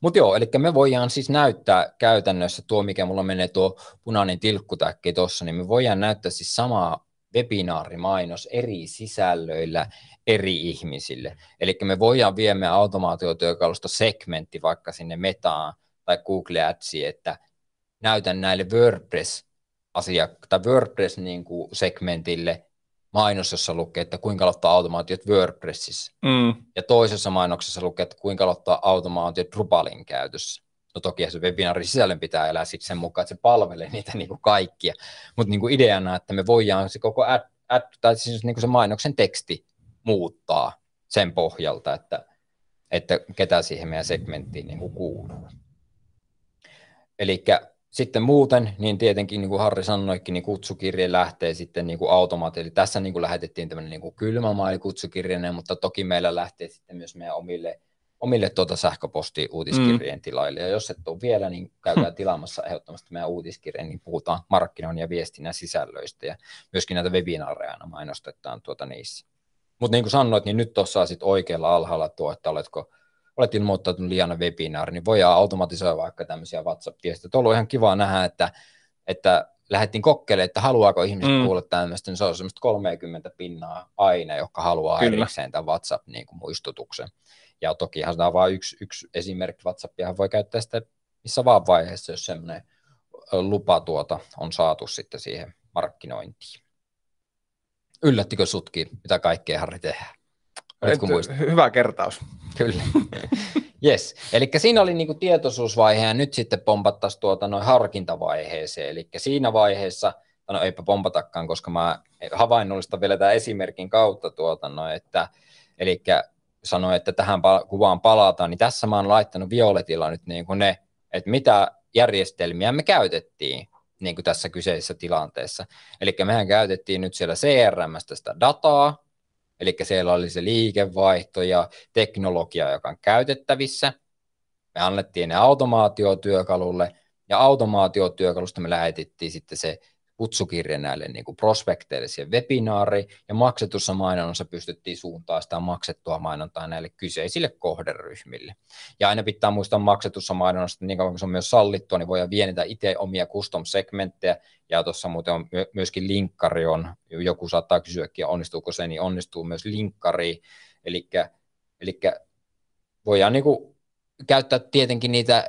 Mutta joo, eli me voidaan siis näyttää käytännössä tuo, mikä mulla menee tuo punainen tilkkutäkki tuossa, niin me voidaan näyttää siis samaa webinaarimainos eri sisällöillä eri ihmisille. Eli me voidaan viemään automaatiotyökalusta segmentti vaikka sinne Metaan tai Google Adsiin, että näytän näille WordPress asiak- tai WordPress-segmentille niin mainos, jossa lukee, että kuinka aloittaa automaatiot WordPressissä. Mm. Ja toisessa mainoksessa lukee, että kuinka aloittaa automaatiot Drupalin käytössä. No toki se webinaarin sisällön pitää elää sitten sen mukaan, että se palvelee niitä niin kuin kaikkia. Mutta niin kuin ideana, että me voidaan se koko ad, ad, tai siis niin kuin se mainoksen teksti muuttaa sen pohjalta, että, että ketä siihen meidän segmenttiin niin kuin kuuluu. Eli sitten muuten, niin tietenkin niin kuin Harri sanoikin, niin kutsukirje lähtee sitten niin kuin automaattisesti. Eli tässä niin kuin lähetettiin tämmöinen niin kuin kylmä maili kutsukirjainen, mutta toki meillä lähtee sitten myös meidän omille, omille tuota sähköposti uutiskirjeen mm. tilaille. Ja jos et ole vielä, niin käydään tilaamassa ehdottomasti meidän uutiskirjeen, niin puhutaan markkinoinnin ja viestinnän sisällöistä ja myöskin näitä webinaareja aina mainostetaan tuota niissä. Mutta niin kuin sanoit, niin nyt tuossa sitten oikealla alhaalla tuo, että oletko olet ilmoittautunut liian webinaari, niin voidaan automatisoida vaikka tämmöisiä WhatsApp-viestejä. On ollut ihan kiva nähdä, että, että lähdettiin kokeilemaan, että haluaako ihmiset mm. kuulla tämmöistä, niin se on semmoista 30 pinnaa aina, joka haluaa Kyllä. erikseen tämän WhatsApp-muistutuksen. Niin ja tokihan tämä on vain yksi, yksi esimerkki, WhatsAppia voi käyttää sitä missä vaan vaiheessa, jos semmoinen lupa tuota on saatu sitten siihen markkinointiin. Yllättikö sutkin, mitä kaikkea Harri tehdään? Hyvä kertaus. Kyllä. (laughs) Yes. Eli siinä oli niinku tietoisuusvaihe ja nyt sitten pompattaisiin tuota noin harkintavaiheeseen. Eli siinä vaiheessa, no eipä pompatakaan, koska mä havainnollistan vielä tämän esimerkin kautta tuota noin, että eli sanoin, että tähän kuvaan palataan, niin tässä mä oon laittanut violetilla nyt niin kuin ne, että mitä järjestelmiä me käytettiin niin kuin tässä kyseisessä tilanteessa. Eli mehän käytettiin nyt siellä CRMstä sitä dataa, Eli siellä oli se liikevaihto ja teknologia, joka on käytettävissä. Me annettiin ne automaatiotyökalulle ja automaatiotyökalusta me lähetettiin sitten se kutsukirja näille niin kuin prospekteille siihen webinaariin, ja maksetussa mainonnassa pystyttiin suuntaan sitä maksettua mainontaa näille kyseisille kohderyhmille. Ja aina pitää muistaa maksetussa mainonnassa, että niin kauan kuin se on myös sallittua, niin voidaan vienitä itse omia custom-segmenttejä, ja tuossa muuten on myöskin linkkari on, joku saattaa kysyäkin, onnistuuko se, niin onnistuu myös linkkari, eli, eli voidaan niin kuin käyttää tietenkin niitä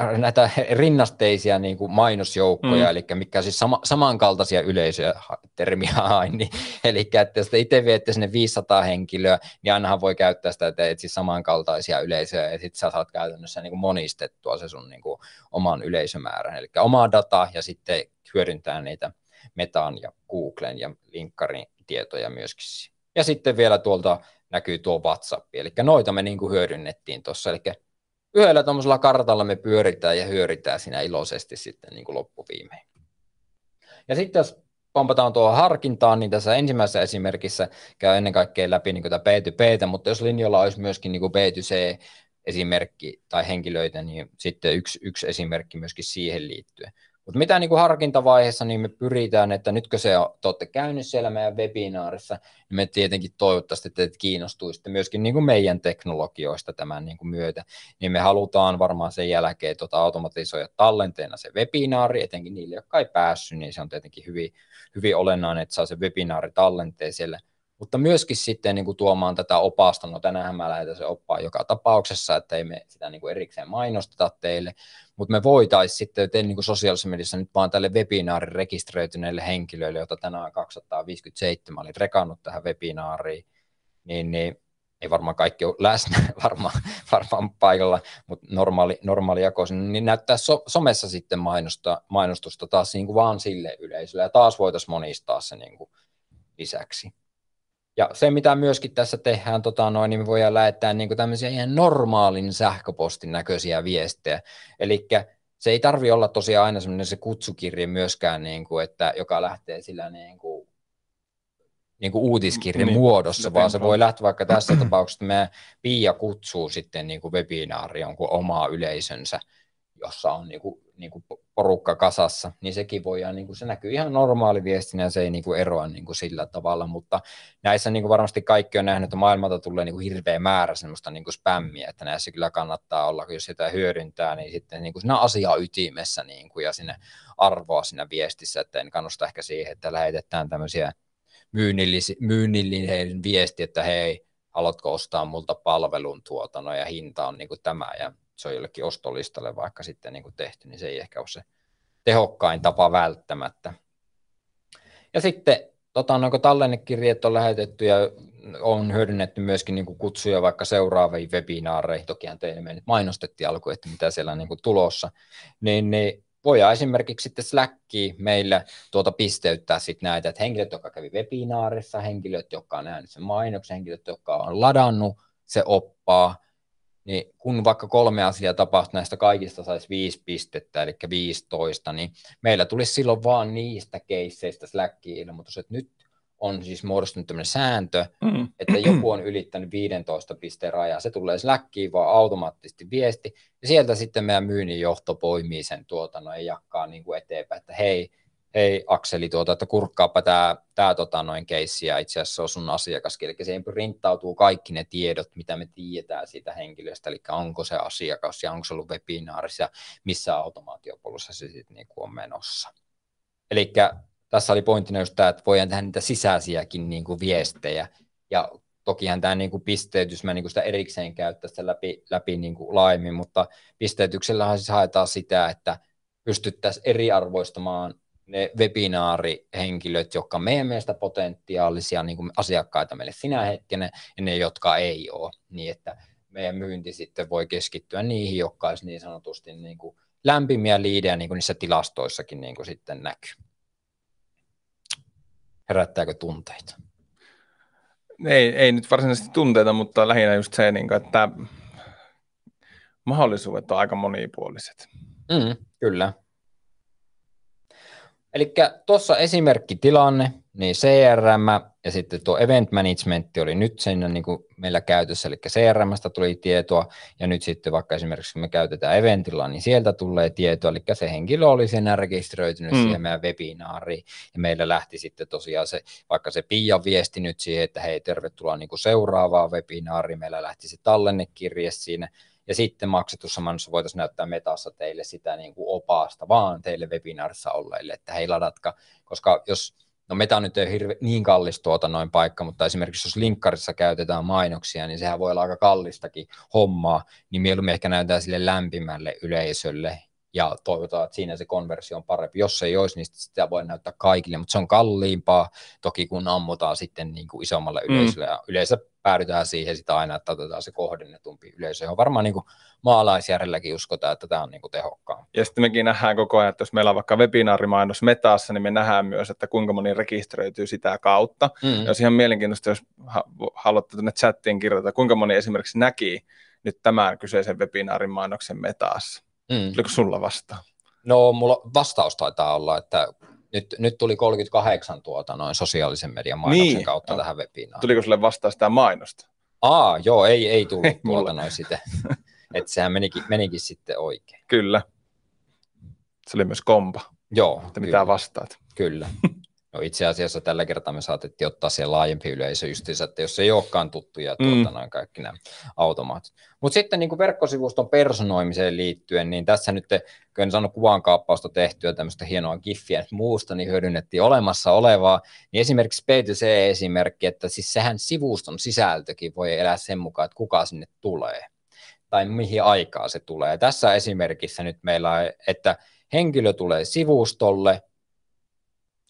äh, näitä rinnasteisia niin kuin mainosjoukkoja, mm. eli mikä siis sama, samankaltaisia yleisöjä, termiä hain, niin, (laughs) eli että jos te itse viette sinne 500 henkilöä, niin ainahan voi käyttää sitä, että teet siis samankaltaisia yleisöjä, ja sitten sä saat käytännössä niin kuin monistettua se sun niin kuin oman yleisömäärän, eli omaa dataa, ja sitten hyödyntää niitä Metaan ja Googlen ja linkkarin tietoja myöskin. Ja sitten vielä tuolta näkyy tuo WhatsApp. Eli noita me niin kuin hyödynnettiin tuossa. Eli yhdellä tuommoisella kartalla me pyöritään ja hyöritään siinä iloisesti sitten niin kuin loppuviimein. Ja sitten jos pompataan tuohon harkintaan, niin tässä ensimmäisessä esimerkissä käy ennen kaikkea läpi niin tätä B2B, mutta jos linjalla olisi myöskin niin B2C esimerkki tai henkilöitä, niin sitten yksi, yksi esimerkki myöskin siihen liittyen. Mutta mitä niin kuin harkintavaiheessa, niin me pyritään, että nytkö se on, te olette käynyt siellä meidän webinaarissa, niin me tietenkin toivottavasti teitä kiinnostuisitte myöskin niin kuin meidän teknologioista tämän niin kuin myötä, niin me halutaan varmaan sen jälkeen tota automatisoida tallenteena se webinaari, etenkin niille, jotka ei päässyt, niin se on tietenkin hyvin, hyvin olennainen, että saa se webinaari tallenteen siellä mutta myöskin sitten niin kuin tuomaan tätä opasta, no tänään mä lähetän se oppaa joka tapauksessa, että ei me sitä niin kuin erikseen mainosteta teille, mutta me voitaisiin sitten tehdä niin kuin sosiaalisessa mediassa nyt vaan tälle webinaarin rekisteröityneille henkilöille, joita tänään 257 oli rekannut tähän webinaariin, niin, niin ei varmaan kaikki ole läsnä (laughs) varmaan, varmaan paikalla, mutta normaali, normaali jako, niin näyttää so, somessa sitten mainosta, mainostusta taas niin kuin vaan sille yleisölle, ja taas voitaisiin monistaa se niin kuin lisäksi. Ja se, mitä myöskin tässä tehdään, tota noin, niin me voidaan lähettää niin kuin tämmöisiä ihan normaalin sähköpostin näköisiä viestejä. Eli se ei tarvi olla tosiaan aina semmoinen se kutsukirje myöskään, niin kuin, että, joka lähtee sillä niin kuin niin kuin uutiskirjan niin, muodossa, vaan se voi lähteä vaikka tässä tapauksessa, että meidän Pia kutsuu sitten niin kuin webinaari jonkun omaa yleisönsä, jossa on niin kuin, niin kuin porukka kasassa, niin sekin voidaan, niin kuin, se näkyy ihan normaali viestinä ja se ei niin kuin eroa niin kuin sillä tavalla, mutta näissä niin kuin varmasti kaikki on nähnyt, että maailmalta tulee niin kuin hirveä määrä semmoista niin kuin spämmiä, että näissä kyllä kannattaa olla, jos sitä hyödyntää, niin sitten niin kuin siinä asia ytimessä niin kuin, ja sinne arvoa siinä viestissä, että en kannusta ehkä siihen, että lähetetään tämmöisiä myynnillinen viesti, että hei, haluatko ostaa multa palvelun tuotannon no, ja hinta on niin kuin tämä ja se on jollekin ostolistalle vaikka sitten niin kuin tehty, niin se ei ehkä ole se tehokkain tapa välttämättä. Ja sitten tota, no, kun tallennekirjeet on lähetetty ja on hyödynnetty myöskin niin kuin kutsuja vaikka seuraaviin webinaareihin, tokihan teille me nyt mainostettiin alkuun, että mitä siellä on niin kuin tulossa, niin, niin voidaan esimerkiksi sitten Slackiin meillä tuota pisteyttää sitten näitä, että henkilöt, jotka kävi webinaarissa, henkilöt, jotka on nähnyt sen mainoksen, henkilöt, jotka on ladannut se oppaa, niin kun vaikka kolme asiaa tapahtuu, näistä kaikista saisi viisi pistettä, eli 15, niin meillä tulisi silloin vaan niistä keisseistä Slackiin ilmoitus, että nyt on siis muodostunut tämmöinen sääntö, mm. että joku on ylittänyt 15 pisteen rajaa. Se tulee Slackiin vaan automaattisesti viesti, ja sieltä sitten meidän myynnin johto poimii sen tuotannon ja jakaa niin kuin eteenpäin, että hei, hei Akseli, tuota, että kurkkaapa tämä, tämä tota, noin keissi ja itse asiassa on sun asiakas, eli siihen rinttautuu kaikki ne tiedot, mitä me tiedetään siitä henkilöstä, eli onko se asiakas ja onko se ollut webinaarissa ja missä automaatiopolussa se sitten niin on menossa. Eli tässä oli pointtina just tämä, että voidaan tehdä niitä sisäisiäkin niin kuin viestejä, ja tokihan tämä niin kuin pisteytys, mä niin kuin sitä erikseen käyttää sitä läpi, läpi niin kuin laajemmin, mutta pisteytyksellähän siis haetaan sitä, että pystyttäisiin eriarvoistamaan ne webinaarihenkilöt, jotka meidän mielestä potentiaalisia niin kuin asiakkaita meille sinä hetkenä, ja ne, jotka ei ole, niin että meidän myynti sitten voi keskittyä niihin, jotka olisi niin sanotusti niin kuin lämpimiä liidejä, niin kuin niissä tilastoissakin niin kuin sitten näkyy. Herättääkö tunteita? Ei, ei nyt varsinaisesti tunteita, mutta lähinnä just se, niin kuin, että mahdollisuudet on aika monipuoliset. Mm, kyllä. Eli tuossa esimerkkitilanne, niin CRM ja sitten tuo event management oli nyt siinä niin kuin meillä käytössä, eli CRMstä tuli tietoa, ja nyt sitten vaikka esimerkiksi kun me käytetään eventilla, niin sieltä tulee tietoa, eli se henkilö oli sen rekisteröitynyt mm. siihen meidän webinaariin, ja meillä lähti sitten tosiaan se, vaikka se Pia viesti nyt siihen, että hei, tervetuloa niin kuin seuraavaan webinaariin, meillä lähti se tallennekirje siinä, ja sitten maksetussa manossa voitaisiin näyttää metassa teille sitä niin kuin opasta, vaan teille webinaarissa olleille, että hei ladatka, koska jos No meta nyt ei hirve, niin kallis tuota noin paikka, mutta esimerkiksi jos linkkarissa käytetään mainoksia, niin sehän voi olla aika kallistakin hommaa, niin mieluummin ehkä näytetään sille lämpimälle yleisölle ja toivotaan, että siinä se konversio on parempi. Jos se ei olisi, niin sitä voi näyttää kaikille, mutta se on kalliimpaa toki kun ammutaan sitten niin kuin isommalle mm. yleisölle. Ja yleensä päädytään siihen sitä aina, että otetaan se kohdennetumpi yleisö, johon varmaan niin kuin maalaisjärjelläkin uskotaan, että tämä on niin kuin tehokkaan. Ja sitten mekin nähdään koko ajan, että jos meillä on vaikka webinaarimainos metaassa, niin me nähdään myös, että kuinka moni rekisteröityy sitä kautta. Mm. Ja olisi ihan mielenkiintoista, jos haluatte tuonne chattiin kirjoittaa, kuinka moni esimerkiksi näki nyt tämän kyseisen webinaarin mainoksen metaassa. Mm. Oliko sulla vastaan? No, mulla vastaus taitaa olla, että nyt, nyt tuli 38 tuota noin sosiaalisen median mainoksen niin. kautta no. tähän webinaariin. Tuliko sulle vastaan sitä mainosta? Aa, joo, ei, ei tullut ei, tuota noin sitä. että sehän menikin, menikin sitten oikein. Kyllä. Se oli myös kompa. Joo. Että mitä vastaat. Kyllä. No itse asiassa tällä kertaa me saatettiin ottaa siihen laajempi yleisö justiinsa, että jos ei olekaan tuttuja mm. tuota, noin kaikki nämä automaatit. Mutta sitten niin kuin verkkosivuston personoimiseen liittyen, niin tässä nyt, kun en saanut kaappausta tehtyä tämmöistä hienoa giffiä muusta, niin hyödynnettiin olemassa olevaa, niin esimerkiksi B2C-esimerkki, että siis sehän sivuston sisältökin voi elää sen mukaan, että kuka sinne tulee tai mihin aikaa se tulee. Tässä esimerkissä nyt meillä on, että henkilö tulee sivustolle,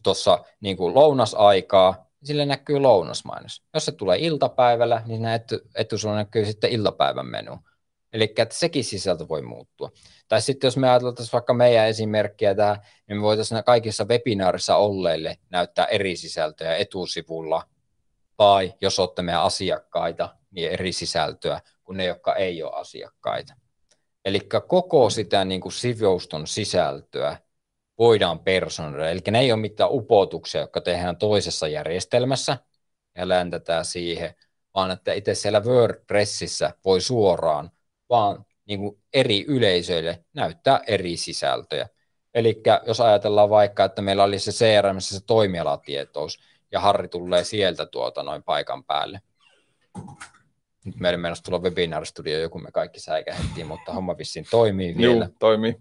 tuossa niin kuin lounasaikaa, sille näkyy lounasmainos. Jos se tulee iltapäivällä, niin etu, etusulla näkyy sitten iltapäivän menu. Eli että sekin sisältö voi muuttua. Tai sitten jos me ajateltaisiin vaikka meidän esimerkkiä tähän, niin me voitaisiin kaikissa webinaarissa olleille näyttää eri sisältöjä etusivulla, tai jos olette meidän asiakkaita, niin eri sisältöä kuin ne, jotka ei ole asiakkaita. Eli koko sitä niin kuin sivuuston sisältöä voidaan personoida. Eli ne ei ole mitään upotuksia, jotka tehdään toisessa järjestelmässä, ja läntetään siihen, vaan että itse siellä WordPressissä voi suoraan vaan niin kuin eri yleisöille näyttää eri sisältöjä. Eli jos ajatellaan vaikka, että meillä oli se CRM, se toimialatietous, ja Harri tulee sieltä tuota noin paikan päälle. Nyt meidän mennessä tulla webinar-studio, joku me kaikki säikähettiin, mutta homma vissiin toimii vielä. Joo, toimii.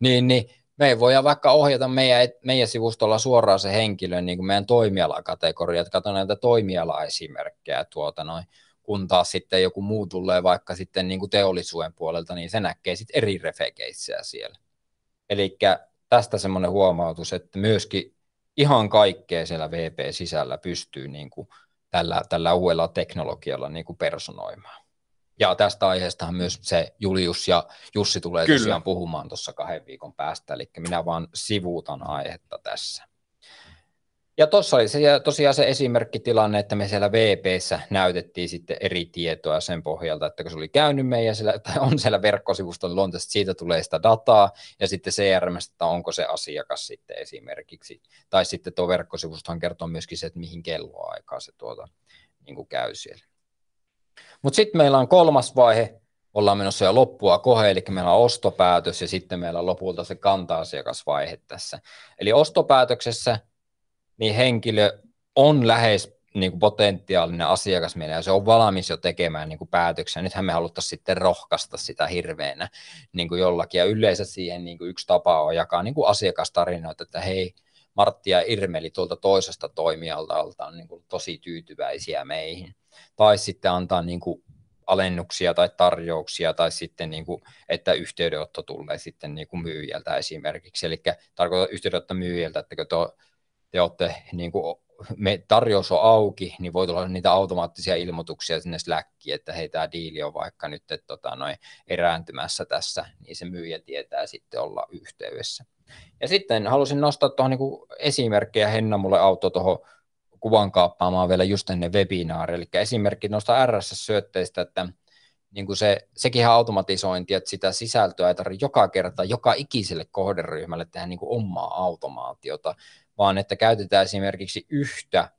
niin, niin me ei voida vaikka ohjata meidän, meidän sivustolla suoraan se henkilö niin kuin meidän toimialakategoriat, katsotaan näitä toimialaesimerkkejä tuota noin, kun taas sitten joku muu tulee vaikka sitten niin kuin teollisuuden puolelta, niin se näkee sitten eri refekeissejä siellä. Eli tästä semmoinen huomautus, että myöskin ihan kaikkea siellä VP-sisällä pystyy niin kuin tällä, tällä uudella teknologialla niin kuin personoimaan. Ja tästä aiheestahan myös se Julius ja Jussi tulee Kyllä. tosiaan puhumaan tuossa kahden viikon päästä, eli minä vaan sivuutan aihetta tässä. Ja tuossa oli se, tosiaan se esimerkkitilanne, että me siellä VPssä näytettiin sitten eri tietoa sen pohjalta, että kun se oli käynyt meidän siellä, tai on siellä verkkosivustolla luontaisesti, siitä tulee sitä dataa, ja sitten CRM, että onko se asiakas sitten esimerkiksi. Tai sitten tuo verkkosivustohan kertoo myöskin se, että mihin kelloaikaa se tuota, niin kuin käy siellä. Mutta sitten meillä on kolmas vaihe, ollaan menossa jo loppua kohe, eli meillä on ostopäätös ja sitten meillä on lopulta se kanta-asiakasvaihe tässä. Eli ostopäätöksessä niin henkilö on lähes niin kuin potentiaalinen asiakas meillä ja se on valmis jo tekemään niin kuin päätöksiä. Nythän me haluttaisiin sitten rohkaista sitä hirveänä niin kuin jollakin ja yleensä siihen niin kuin yksi tapa on jakaa niin kuin asiakastarinoita, että hei, Martti ja Irmeli tuolta toisesta toimijalta on niin kuin tosi tyytyväisiä meihin. Tai sitten antaa niin kuin alennuksia tai tarjouksia tai sitten niin kuin, että yhteydenotto tulee sitten niin kuin myyjältä esimerkiksi. Eli tarkoitan yhteydenotto myyjältä, että tuo te olette, niin kuin, me, tarjous on auki, niin voi tulla niitä automaattisia ilmoituksia sinne Slackiin, että hei, tämä diili on vaikka nyt että, tota, noin, erääntymässä tässä, niin se myyjä tietää sitten olla yhteydessä. Ja sitten halusin nostaa tuohon niin esimerkkejä, Henna mulle auto tuohon kuvan kaappaamaan vielä just ennen webinaari, eli esimerkki noista RSS-syötteistä, että niin kuin se, sekin automatisointi, että sitä sisältöä ei tarvitse joka kerta, joka ikiselle kohderyhmälle tehdä niin kuin omaa automaatiota, vaan että käytetään esimerkiksi yhtä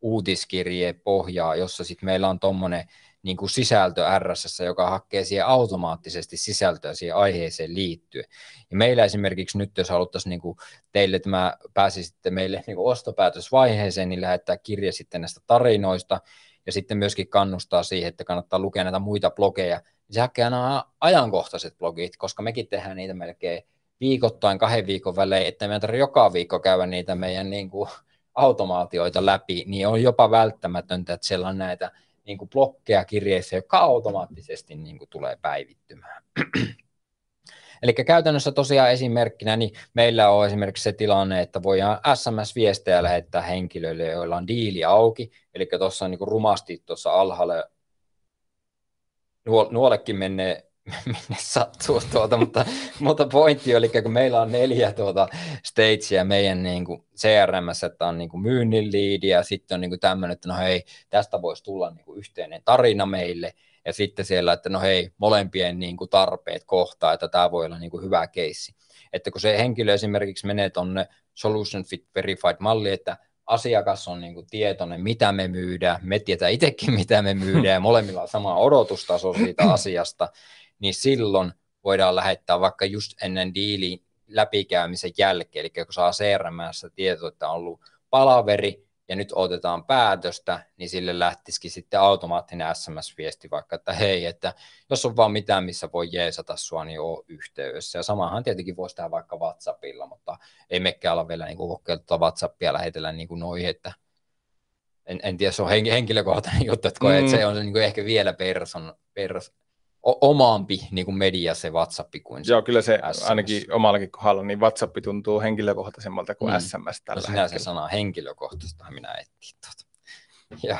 uutiskirjepohjaa, jossa sitten meillä on tuommoinen niin kuin sisältö RSS, joka hakee siihen automaattisesti sisältöä siihen aiheeseen liittyen. Ja meillä esimerkiksi nyt, jos haluttaisiin niin kuin teille tämä pääsisitte meille niin kuin ostopäätösvaiheeseen, niin lähettää kirje sitten näistä tarinoista, ja sitten myöskin kannustaa siihen, että kannattaa lukea näitä muita blogeja, se hakee aina ajankohtaiset blogit, koska mekin tehdään niitä melkein viikoittain kahden viikon välein, että meidän tarvitse joka viikko käydä niitä meidän niin kuin, automaatioita läpi, niin on jopa välttämätöntä, että siellä on näitä niin kuin blokkeja kirjeissä, jotka automaattisesti niin kuin, tulee päivittymään. (clears throat) Eli käytännössä tosiaan esimerkkinä, niin meillä on esimerkiksi se tilanne, että voidaan SMS-viestejä lähettää henkilöille, joilla on diili auki, eli tuossa niin rumasti tuossa alhaalla nuollekin menee (laughs) minne sattuu tuota, mutta, mutta pointti oli, kun meillä on neljä tuota stagea meidän niin kuin CRM, että on niin kuin myynnin liidi ja sitten on niin kuin tämmöinen, että no hei, tästä voisi tulla niin kuin yhteinen tarina meille. Ja sitten siellä, että no hei, molempien niin kuin tarpeet kohtaa, että tämä voi olla niin kuin hyvä keissi. Että kun se henkilö esimerkiksi menee tuonne Solution Fit Verified malli, että asiakas on niin kuin tietoinen, mitä me myydään, me tietää itsekin, (laughs) mitä me myydään, ja molemmilla on sama odotustaso siitä (clears throat) asiasta, niin silloin voidaan lähettää vaikka just ennen diilin läpikäymisen jälkeen, eli kun saa crm tieto, että on ollut palaveri ja nyt otetaan päätöstä, niin sille lähtisikin sitten automaattinen SMS-viesti vaikka, että hei, että jos on vaan mitään, missä voi jeesata sua, niin ole yhteydessä. Ja samahan tietenkin voisi tehdä vaikka WhatsAppilla, mutta ei mekään olla vielä niin kokeiltua WhatsAppia lähetellä niin kuin noihin, että en, en tiedä, se on henkilökohtainen juttu, että, mm. että se on se niin kuin ehkä vielä person, pers, omaampi niin kuin media se WhatsApp kuin se Joo, kyllä se SMS. ainakin omallakin kohdalla, niin WhatsApp tuntuu henkilökohtaisemmalta kuin mm. SMS tällä no, sinä se sana henkilökohtaista minä etsin tuota. Ja,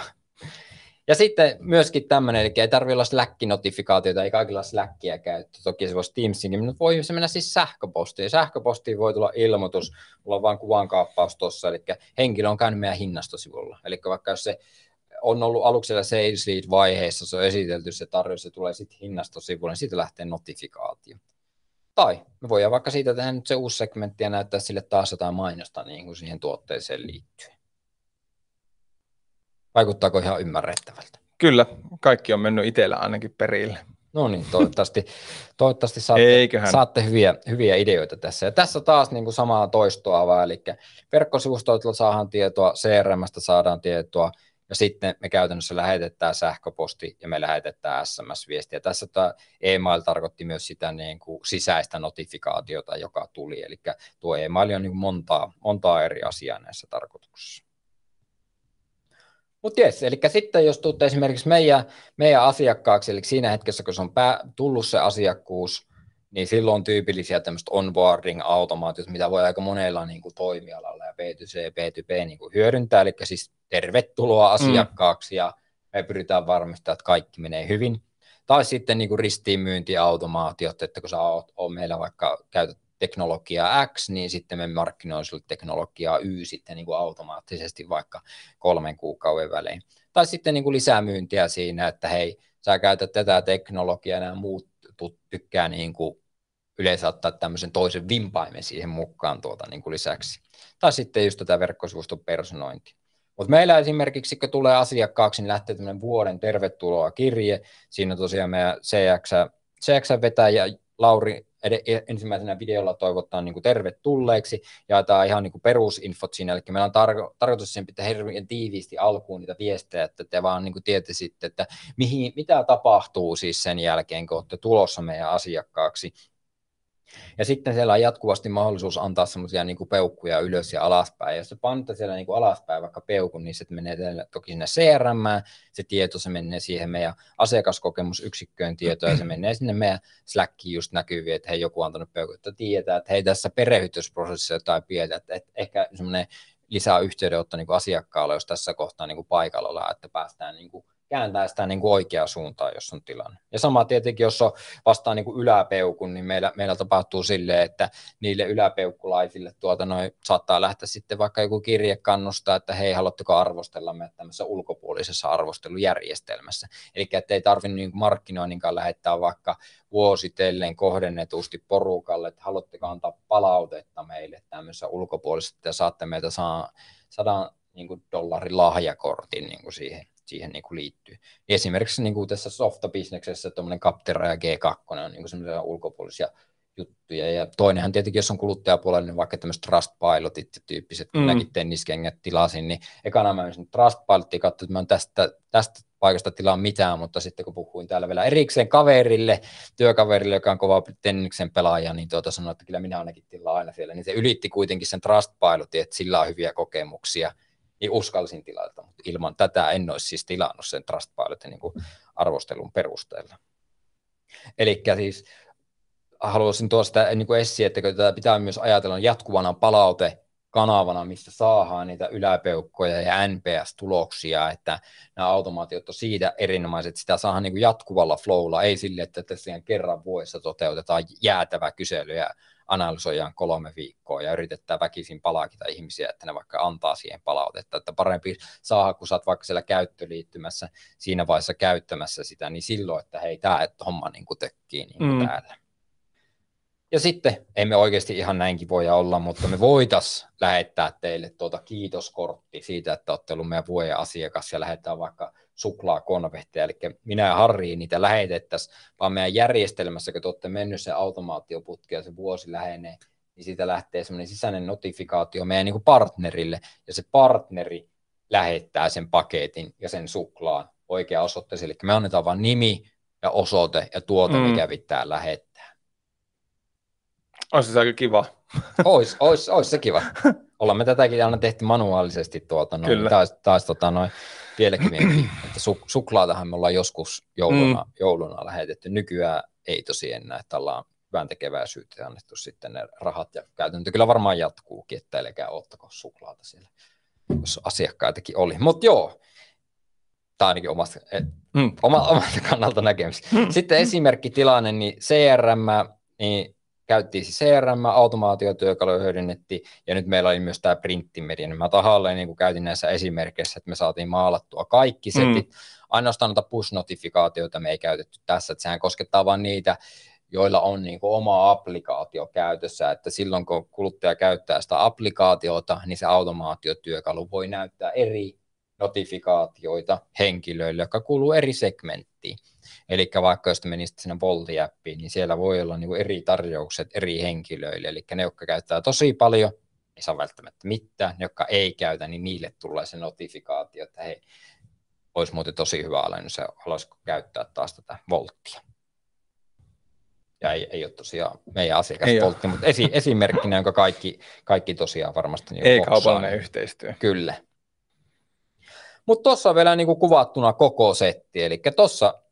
ja sitten myöskin tämmöinen, eli ei tarvitse olla Slack-notifikaatioita, ei kaikilla Slackia käyttö. Toki se voisi Teamsiin, mutta voi se mennä siis sähköpostiin. Sähköpostiin voi tulla ilmoitus, mulla on vain kuvankaappaus tuossa, eli henkilö on käynyt meidän hinnastosivulla. Eli vaikka jos se on ollut aluksi siellä sales lead vaiheessa, se on esitelty se tarjous, se tulee sitten hinnastosivuille, niin siitä lähtee notifikaatio. Tai me voidaan vaikka siitä tehdä nyt se uusi segmentti ja näyttää sille taas jotain mainosta niin kuin siihen tuotteeseen liittyen. Vaikuttaako ihan ymmärrettävältä? Kyllä, kaikki on mennyt itsellä ainakin perille. No niin, toivottavasti, (laughs) toivottavasti saatte, saatte hyviä, hyviä ideoita tässä. Ja tässä taas niin kuin samaa toistoa vaan, eli verkkosivustoilta saadaan tietoa, CRMstä saadaan tietoa, ja sitten me käytännössä lähetetään sähköposti ja me lähetetään SMS-viestiä. Tässä tämä email tarkoitti myös sitä niin kuin sisäistä notifikaatiota, joka tuli, eli tuo email on niin montaa, montaa eri asiaa näissä tarkoituksissa. Mutta jes, eli sitten jos tuutte esimerkiksi meidän, meidän asiakkaaksi, eli siinä hetkessä, kun se on pää, tullut se asiakkuus, niin silloin on tyypillisiä tämmöistä onboarding-automaatiot, mitä voi aika monella niin kuin toimialalla ja B2C, B2B niin kuin hyödyntää, eli siis tervetuloa mm. asiakkaaksi mm. ja me pyritään varmistamaan, että kaikki menee hyvin. Tai sitten niin kuin ristiinmyyntiautomaatiot, että kun sä oot, oot meillä vaikka käytät teknologiaa X, niin sitten me markkinoin sulle teknologiaa Y sitten niin kuin automaattisesti vaikka kolmen kuukauden välein. Tai sitten niin kuin lisämyyntiä siinä, että hei, sä käytät tätä teknologiaa, nämä muut tykkää niin kuin yleensä ottaa tämmöisen toisen vimpaimen siihen mukaan tuota niin kuin lisäksi. Tai sitten just tätä verkkosivuston personointia. Mutta meillä esimerkiksi, kun tulee asiakkaaksi, niin lähtee tämmöinen vuoden tervetuloa kirje. Siinä tosiaan meidän CX, CX-vetäjä Lauri E, ensimmäisenä videolla toivottaa niin kuin tervetulleeksi, jaetaan ihan niin kuin perusinfot siinä, eli meillä on tarko- tarkoitus sen pitää hirveän tiiviisti alkuun niitä viestejä, että te vaan niin tietäisitte, että mihin, mitä tapahtuu siis sen jälkeen, kun olette tulossa meidän asiakkaaksi, ja sitten siellä on jatkuvasti mahdollisuus antaa semmoisia niin peukkuja ylös ja alaspäin. Ja jos panette siellä niin kuin alaspäin vaikka peukun, niin se menee toki sinne CRM, se tieto, se menee siihen meidän asiakaskokemusyksikköön tietoa, ja se menee sinne meidän Slackiin just näkyviin, että hei, joku on antanut peukun, että tietää, että hei, tässä perehdytysprosessissa jotain pientä, että, että ehkä semmoinen lisää yhteydenotto niin asiakkaalle, jos tässä kohtaa niin kuin paikalla ollaan, että päästään niin kuin kääntää sitä niin kuin oikeaan suuntaan, jos on tilanne. Ja sama tietenkin, jos on vastaan niin kuin yläpeukun, niin meillä, meillä tapahtuu silleen, että niille yläpeukkulaisille tuota noin, saattaa lähteä sitten vaikka joku kirje kannustaa, että hei, haluatteko arvostella me tämmöisessä ulkopuolisessa arvostelujärjestelmässä. Eli että ei tarvitse niin markkinoinninkaan lähettää vaikka vuositellen kohdennetusti porukalle, että haluatteko antaa palautetta meille tämmöisessä ulkopuolisessa, että saatte meiltä saa, sadan niin kuin dollarin lahjakortin niin kuin siihen siihen niin kuin liittyy. Esimerkiksi niin kuin tässä softabisneksessä tuommoinen Captera ja G2 on niin semmoisia ulkopuolisia juttuja. Ja toinenhan tietenkin, jos on kuluttajapuolella, niin vaikka tämmöiset Trustpilotit ja tyyppiset, kun mm. mäkin tenniskengät tilasin, niin ekana mä menisin Trustpilotiin, katsoin, että mä tästä, tästä paikasta tilaa mitään, mutta sitten kun puhuin täällä vielä erikseen kaverille, työkaverille, joka on kova tenniksen pelaaja, niin tuota sanoin, että kyllä minä ainakin tilaan aina siellä, niin se ylitti kuitenkin sen Trustpilotin, että sillä on hyviä kokemuksia niin uskalsin tilata, mutta ilman tätä en olisi siis tilannut sen Trustpilotin niin arvostelun perusteella. Eli siis haluaisin tuosta niin kuin esiin, että tätä pitää myös ajatella jatkuvana palaute kanavana, mistä saadaan niitä yläpeukkoja ja NPS-tuloksia, että nämä automaatiot on siitä erinomaiset, sitä saadaan niin jatkuvalla flowlla, ei sille, että tässä kerran vuodessa toteutetaan jäätävä kysely ja analysoidaan kolme viikkoa ja yritetään väkisin palakita ihmisiä, että ne vaikka antaa siihen palautetta, että parempi saada, kun sä oot vaikka siellä käyttöliittymässä siinä vaiheessa käyttämässä sitä, niin silloin, että hei, tämä homma niin kuin tökkii niin kuin mm. täällä. Ja sitten, emme oikeasti ihan näinkin voi olla, mutta me voitais lähettää teille tuota kiitoskortti siitä, että olette ollut meidän vuoden asiakas ja lähettää vaikka suklaakonvehteja, eli minä ja Harri niitä lähetettäisiin, vaan meidän järjestelmässä, kun te olette mennyt se automaatioputki ja se vuosi lähenee, niin siitä lähtee semmoinen sisäinen notifikaatio meidän niin kuin partnerille, ja se partneri lähettää sen paketin ja sen suklaan oikea osoitteeseen, eli me annetaan vain nimi ja osoite ja tuote, mm. mikä pitää lähettää. Olisi se aika kiva. Ois, ois, ois se kiva. (laughs) Ollaan me tätäkin aina tehty manuaalisesti tuota, noin, Kyllä. taas, taas tota, noin, vieläkin miettii, että su- suklaatahan me ollaan joskus jouluna, mm. jouluna lähetetty. Nykyään ei tosi enää, että ollaan hyvän tekeväisyyttä ja annettu sitten ne rahat ja käytäntö kyllä varmaan jatkuukin, että älkää ottako suklaata siellä, jos asiakkaitakin oli. Mutta joo, tämä ainakin omasta, mm. oma, omasta kannalta näkemys. Mm. Sitten esimerkkitilanne, niin CRM, niin käyttiin siis CRM, automaatiotyökaluja hyödynnettiin, ja nyt meillä oli myös tämä printtimedia. Mä tahalleen niin käytin näissä esimerkkeissä, että me saatiin maalattua kaikki mm. setit. Mm. Ainoastaan noita push-notifikaatioita me ei käytetty tässä, että sehän koskettaa vain niitä, joilla on niin kuin oma applikaatio käytössä, että silloin kun kuluttaja käyttää sitä applikaatiota, niin se automaatiotyökalu voi näyttää eri notifikaatioita henkilöille, jotka kuuluu eri segmenttiin. Eli vaikka jos menisit sinne Volti-appiin, niin siellä voi olla niin eri tarjoukset eri henkilöille. Eli ne, jotka käyttää tosi paljon, ei saa välttämättä mitään. Ne, jotka ei käytä, niin niille tulee se notifikaatio, että hei, olisi muuten tosi hyvä alennus ja haluaisiko käyttää taas tätä Volttia. Ja ei, ei ole tosiaan meidän asiakaspoltti, mutta esi, esimerkkinä, jonka kaikki, kaikki tosiaan varmasti... Niin ei kaupallinen yhteistyö. Kyllä. Mutta tuossa on vielä niin kuin kuvattuna koko setti, eli tuossa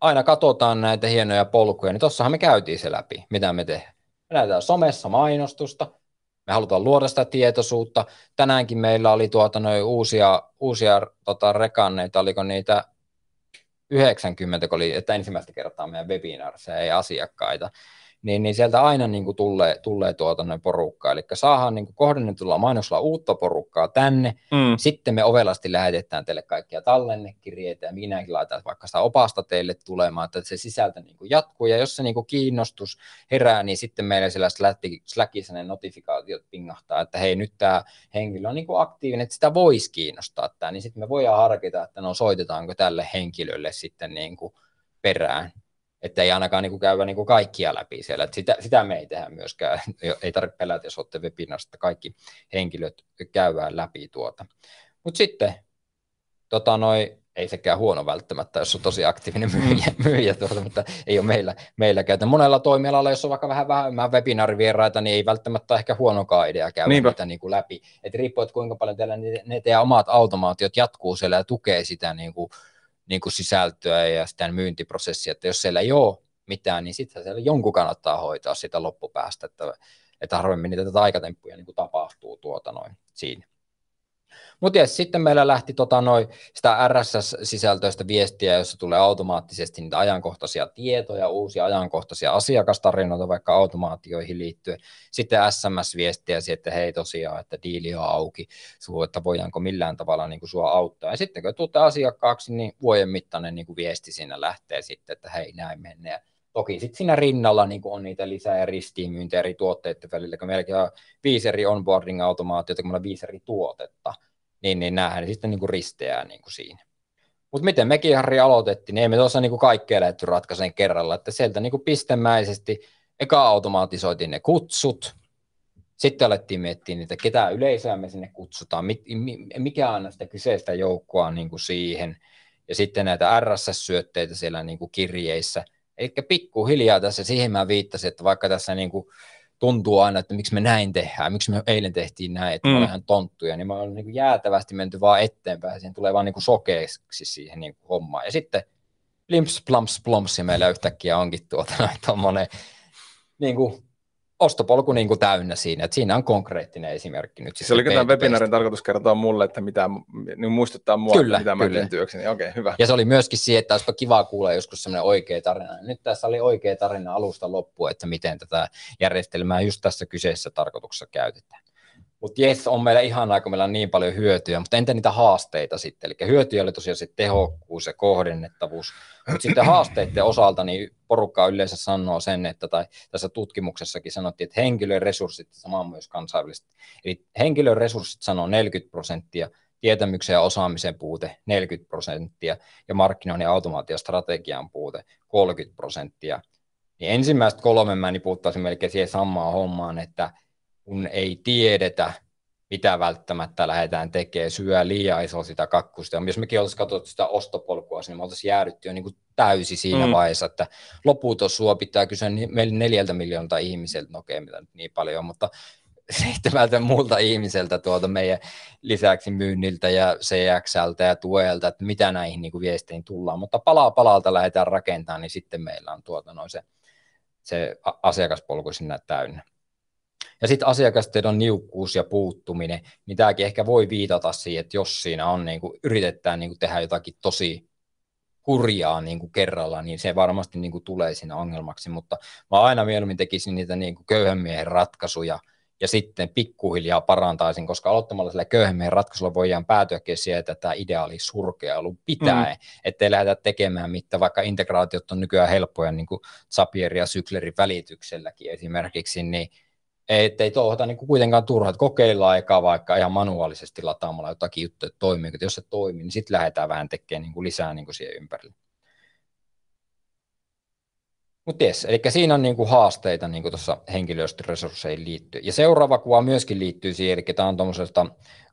aina katsotaan näitä hienoja polkuja, niin tuossahan me käytiin se läpi, mitä me tehdään. Me näytetään somessa mainostusta, me halutaan luoda sitä tietoisuutta. Tänäänkin meillä oli tuota noin uusia, uusia tota, rekanneita, oliko niitä 90, kun oli, että ensimmäistä kertaa meidän webinaarissa ei asiakkaita, niin, niin sieltä aina niin kuin tulee, tulee tuota noin porukkaa. Eli saadaan niin kuin kohdennetulla mainoksella uutta porukkaa tänne. Mm. Sitten me ovelasti lähetetään teille kaikkia tallennekirjeitä ja minäkin laitan vaikka sitä opasta teille tulemaan, että se sisältö niin kuin jatkuu. Ja jos se niin kuin kiinnostus herää, niin sitten meillä siellä Slackissa ne notifikaatiot pingahtaa, että hei nyt tämä henkilö on niin kuin aktiivinen, että sitä voisi kiinnostaa tämä. Niin sitten me voidaan harkita, että no soitetaanko tälle henkilölle sitten niin kuin perään että ei ainakaan niin kuin käydä niin kuin kaikkia läpi siellä. Että sitä, sitä me ei tehdä myöskään. (laughs) Ei tarvitse pelätä, jos olette webinarissa, että kaikki henkilöt käydään läpi tuota. Mutta sitten tota noi, ei sekään huono välttämättä, jos on tosi aktiivinen myyjä, mm. (laughs) myyjä tuota, mutta ei ole meillä, meillä käytä. Monella toimialalla, jos on vaikka vähän vähemmän webinaarivieraita, niin ei välttämättä ehkä huonokaan idea käydä Niinpä. niitä niin kuin läpi. Et riippuu, että kuinka paljon teillä ne, ne teidän omat automaatiot jatkuu siellä ja tukee sitä niin kuin, niin kuin sisältöä ja sitä myyntiprosessia, että jos siellä ei ole mitään, niin sitten siellä jonkun kannattaa hoitaa sitä loppupäästä, että, että harvemmin niitä tätä aikatemppuja niin kuin tapahtuu tuota noin siinä. Mutta yes, sitten meillä lähti tota noi, sitä RSS-sisältöistä viestiä, jossa tulee automaattisesti niitä ajankohtaisia tietoja, uusia ajankohtaisia asiakastarinoita vaikka automaatioihin liittyen. Sitten SMS-viestiä että hei tosiaan, että diili on auki, suu, että voidaanko millään tavalla niin kuin sua auttaa. Ja sitten kun tuutte asiakkaaksi, niin vuoden mittainen niin kuin viesti siinä lähtee sitten, että hei näin mennään. Toki sitten siinä rinnalla niin on niitä lisää ja ristiinmyyntejä eri tuotteiden välillä, kun meilläkin on viisi eri onboarding-automaatiota, kun meillä on viisi eri tuotetta niin, niin näähän sitten niin kuin risteää niin kuin siinä. Mutta miten mekin Harri aloitettiin, niin ei me tuossa niin kaikkea lähdetty ratkaisen kerralla, että sieltä niin pistemäisesti eka automatisoitiin ne kutsut, sitten alettiin miettiä niitä, ketä yleisöä me sinne kutsutaan, mikä on sitä kyseistä joukkoa niin siihen, ja sitten näitä RSS-syötteitä siellä niin kirjeissä. Eli pikkuhiljaa tässä, siihen mä viittasin, että vaikka tässä niin kuin tuntuu aina, että miksi me näin tehdään, miksi me eilen tehtiin näin, että mm. me ihan tonttuja, niin me ollaan niin jäätävästi menty vaan eteenpäin, siihen tulee vaan niin kuin sokeeksi siihen niin kuin hommaan. Ja sitten limps, plumps, plumps, ja meillä yhtäkkiä onkin tuota noin tommonen niin kuin ostopolku niin kuin täynnä siinä, että siinä on konkreettinen esimerkki nyt. Se oliko tämän webinaarin tarkoitus kertoa mulle, että mitä, niin muistuttaa mua, kyllä, mitä mä teen työkseni, okei, okay, hyvä. Ja se oli myöskin siihen, että olisipa kiva kuulla joskus semmoinen oikea tarina. Nyt tässä oli oikea tarina alusta loppuun, että miten tätä järjestelmää just tässä kyseisessä tarkoituksessa käytetään. Mutta jes, on meillä ihanaa, kun meillä on niin paljon hyötyjä, mutta entä niitä haasteita sitten? Eli hyötyjä oli tosiaan se tehokkuus ja kohdennettavuus, mutta sitten haasteiden osalta niin porukka yleensä sanoo sen, että tai tässä tutkimuksessakin sanottiin, että henkilön resurssit, sama myös kansainvälisesti, eli henkilön resurssit sanoo 40 prosenttia, tietämyksen ja osaamisen puute 40 prosenttia ja markkinoinnin ja automaatiostrategian puute 30 prosenttia. Niin ensimmäistä kolme mä puhuttaisin melkein siihen samaan hommaan, että kun ei tiedetä, mitä välttämättä lähdetään tekemään, syö liian iso sitä kakkusta. Ja jos mekin oltaisiin katsottu sitä ostopolkua, niin me oltaisiin jäädytty jo niin kuin täysi siinä mm. vaiheessa, että loputon sua pitää kysyä neljältä miljoonalta ihmiseltä, no okei, mitä nyt niin paljon, mutta (laughs) seitsemältä muulta ihmiseltä tuolta meidän lisäksi myynniltä ja CXLtä ja tuelta, että mitä näihin niin kuin viesteihin tullaan, mutta palaa palalta lähdetään rakentamaan, niin sitten meillä on tuota noin se, se asiakaspolku sinne täynnä. Ja sitten asiakastiedon niukkuus ja puuttuminen, niin tämäkin ehkä voi viitata siihen, että jos siinä on, niin kuin, yritetään niin kuin tehdä jotakin tosi kurjaa niin kuin kerralla, niin se varmasti niin kuin tulee siinä ongelmaksi, mutta mä aina mieluummin tekisin niitä niin kuin köyhän miehen ratkaisuja, ja sitten pikkuhiljaa parantaisin, koska aloittamalla sillä köyhän miehen ratkaisulla voidaan päätyäkin siihen, että tämä ideaali surkealu pitää, mm. ettei lähdetä tekemään mitään, vaikka integraatiot on nykyään helppoja, niin kuin Zapier ja Syklerin välitykselläkin esimerkiksi, niin Että ei tuohota niin kuitenkaan turhaa, että kokeillaan aikaa vaikka ihan manuaalisesti lataamalla jotakin juttuja, että toimii. Että jos se toimii, niin sitten lähdetään vähän tekemään niin kuin lisää niin kuin siihen ympärille. Mutta yes, eli siinä on niinku haasteita niinku tuossa henkilöstöresursseihin liittyen. Ja seuraava kuva myöskin liittyy siihen, eli tämä on tuommoisesta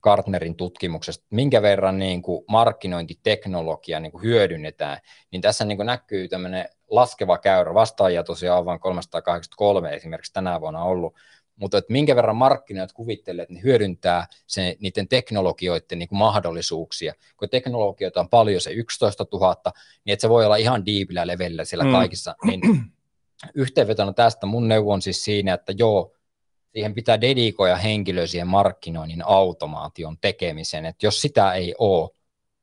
Gartnerin tutkimuksesta, minkä verran niinku markkinointiteknologia niinku hyödynnetään, niin tässä niinku näkyy tämmöinen laskeva käyrä, vastaajia tosiaan on vain 383 esimerkiksi tänä vuonna ollut, mutta että minkä verran markkinat kuvittelee, että ne hyödyntää se, niiden teknologioiden niin kuin mahdollisuuksia. Kun teknologioita on paljon, se 11 000, niin että se voi olla ihan diipillä levelillä siellä mm. kaikissa. Niin (clears throat) yhteenvetona tästä mun neuvo on siis siinä, että joo, siihen pitää dedikoida henkilö siihen markkinoinnin automaation tekemiseen, että jos sitä ei ole,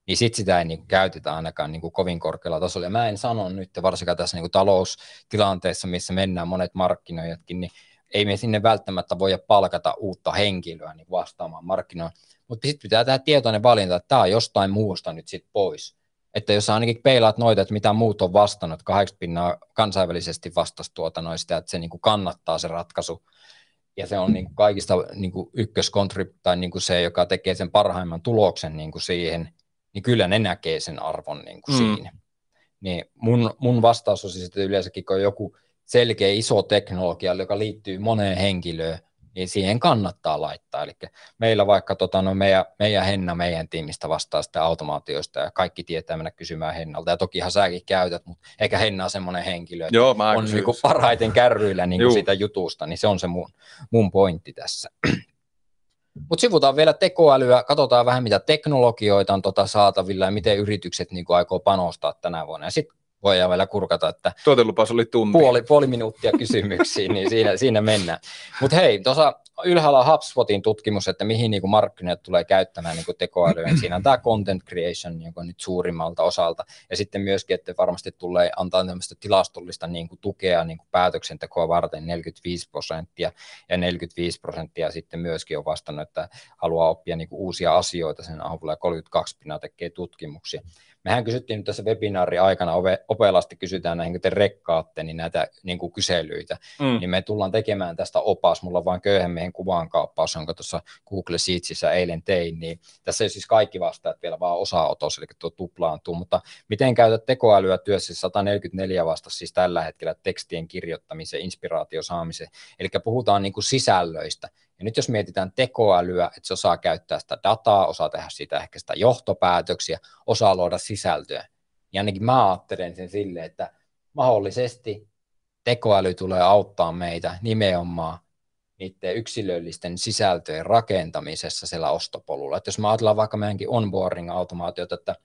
niin sitten sitä ei niin käytetä ainakaan niin kuin kovin korkealla tasolla. Ja mä en sano nyt, varsinkaan tässä niin kuin taloustilanteessa, missä mennään monet markkinoijatkin, niin ei me sinne välttämättä voida palkata uutta henkilöä niin vastaamaan markkinoille, mutta sitten pitää tehdä tietoinen valinta, että tämä on jostain muusta nyt sitten pois. Että jos ainakin peilaat noita, että mitä muut on vastannut, kahdeksan pinnaa kansainvälisesti vastasi tuota noista, että se niin kuin kannattaa se ratkaisu, ja se on niin kuin kaikista niin kuin ykköskontri, tai niin kuin se, joka tekee sen parhaimman tuloksen niin kuin siihen, niin kyllä ne näkee sen arvon niin kuin mm. siinä. Niin mun, mun vastaus on siis, että yleensäkin kun joku selkeä iso teknologia, joka liittyy moneen henkilöön, niin siihen kannattaa laittaa. Eli meillä vaikka tota, no meidän, meidän Henna meidän tiimistä vastaa sitä automaatioista ja kaikki tietää mennä kysymään Hennalta. Ja tokihan säkin käytät, mutta eikä Henna on semmoinen henkilö, että Joo, on niin kuin parhaiten kärryillä niin kuin siitä jutusta, niin se on se mun, mun pointti tässä. (clears throat) Mutta sivutaan vielä tekoälyä, katsotaan vähän mitä teknologioita on tota saatavilla ja miten yritykset niin aikoo panostaa tänä vuonna. Ja sitten voidaan vielä kurkata, että Tuotelupas oli tunti. Puoli, puoli minuuttia kysymyksiin, (laughs) niin siinä, siinä mennään. Mutta hei, tuossa ylhäällä on HubSpotin tutkimus, että mihin niin markkinat tulee käyttämään niin tekoälyä. Siinä on tämä content creation niin nyt suurimmalta osalta. Ja sitten myöskin, että varmasti tulee antaa tämmöistä tilastollista niin kuin tukea niin kuin päätöksentekoa varten 45 prosenttia. Ja 45 prosenttia sitten myöskin on vastannut, että haluaa oppia niin kuin uusia asioita sen avulla. Ja 32 pinnaa tekee tutkimuksia. Mehän kysyttiin nyt tässä webinaari aikana, opelasti kysytään näihin, kun te rekkaatte, niin näitä niin kuin kyselyitä, mm. niin me tullaan tekemään tästä opas. Mulla on vain köyhän miehen kuvan kaappaus, jonka tuossa Google Sheetsissä eilen tein, niin tässä ei siis kaikki vastaat vielä vaan osaotos, eli tuo tuplaantuu, mutta miten käytät tekoälyä työssä? 144 vasta siis tällä hetkellä tekstien kirjoittamiseen, inspiraatio saamiseen, eli puhutaan niin kuin sisällöistä, ja nyt jos mietitään tekoälyä, että se osaa käyttää sitä dataa, osaa tehdä siitä ehkä sitä johtopäätöksiä, osaa luoda sisältöä, niin ainakin mä ajattelen sen silleen, että mahdollisesti tekoäly tulee auttaa meitä nimenomaan niiden yksilöllisten sisältöjen rakentamisessa siellä ostopolulla. Että jos mä ajatellaan vaikka meidänkin onboarding-automaatiota, että